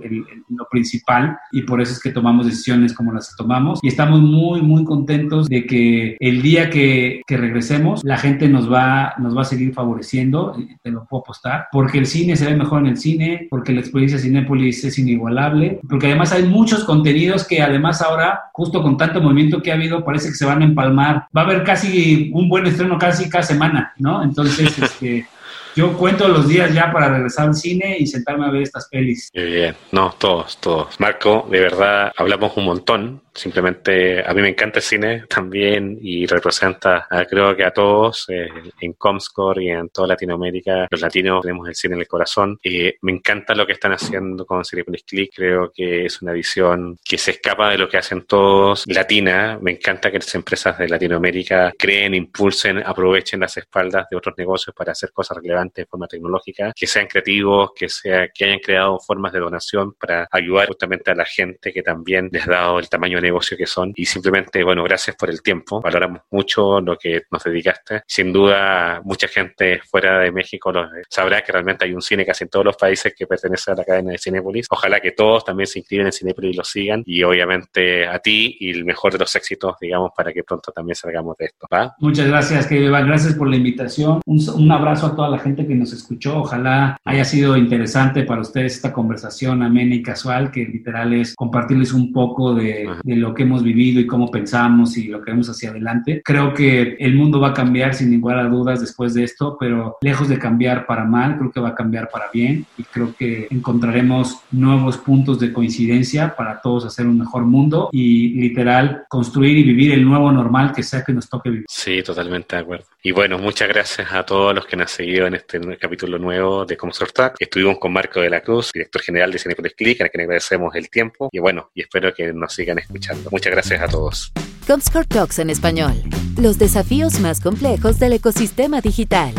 Speaker 3: lo principal y por eso es que tomamos decisiones como las que tomamos y estamos muy, muy contentos de que el día que, que regresemos la gente nos va, nos va a seguir favoreciendo, te lo puedo apostar, porque el cine se ve mejor en el cine, porque la experiencia Cinépolis es inigualable, porque además hay muchos contenidos que además ahora, justo con tanto movimiento que ha habido, parece que se van a empalmar. Va a haber casi un buen estreno casi cada semana, ¿no? Entonces, este, yo cuento los días ya para regresar al cine y sentarme a ver estas pelis.
Speaker 2: Muy bien, no, todos, todos. Marco, de verdad, hablamos un montón simplemente a mí me encanta el cine también y representa, creo que a todos eh, en Comscore y en toda Latinoamérica, los latinos tenemos el cine en el corazón. y me encanta lo que están haciendo con Cinepolis Click, creo que es una visión que se escapa de lo que hacen todos latina. Me encanta que las empresas de Latinoamérica creen, impulsen, aprovechen las espaldas de otros negocios para hacer cosas relevantes de forma tecnológica, que sean creativos, que, sea, que hayan creado formas de donación para ayudar justamente a la gente que también les ha dado el tamaño de negocio que son. Y simplemente, bueno, gracias por el tiempo. Valoramos mucho lo que nos dedicaste. Sin duda, mucha gente fuera de México sabrá que realmente hay un cine casi en todos los países que pertenece a la cadena de Cinepolis. Ojalá que todos también se inscriban en Cinepolis y lo sigan. Y obviamente a ti y el mejor de los éxitos, digamos, para que pronto también salgamos de esto.
Speaker 3: Muchas gracias, que Gracias por la invitación. Un abrazo a toda la gente que nos escuchó. Ojalá haya sido interesante para ustedes esta conversación amena y casual, que literal es compartirles un poco de, de lo que hemos vivido y cómo pensamos y lo que vemos hacia adelante. Creo que el mundo va a cambiar sin ninguna dudas después de esto, pero lejos de cambiar para mal, creo que va a cambiar para bien y creo que encontraremos nuevos puntos de coincidencia para todos hacer un mejor mundo y literal construir y vivir el nuevo normal que sea que nos toque vivir.
Speaker 2: Sí, totalmente de acuerdo. Y bueno, muchas gracias a todos los que nos han seguido en este capítulo nuevo de Comsort Estuvimos con Marco de la Cruz, director general de Cinepolis Click, a quien agradecemos el tiempo y bueno, y espero que nos sigan escuchando. Muchas gracias a todos.
Speaker 1: Comscore Talks en español. Los desafíos más complejos del ecosistema digital.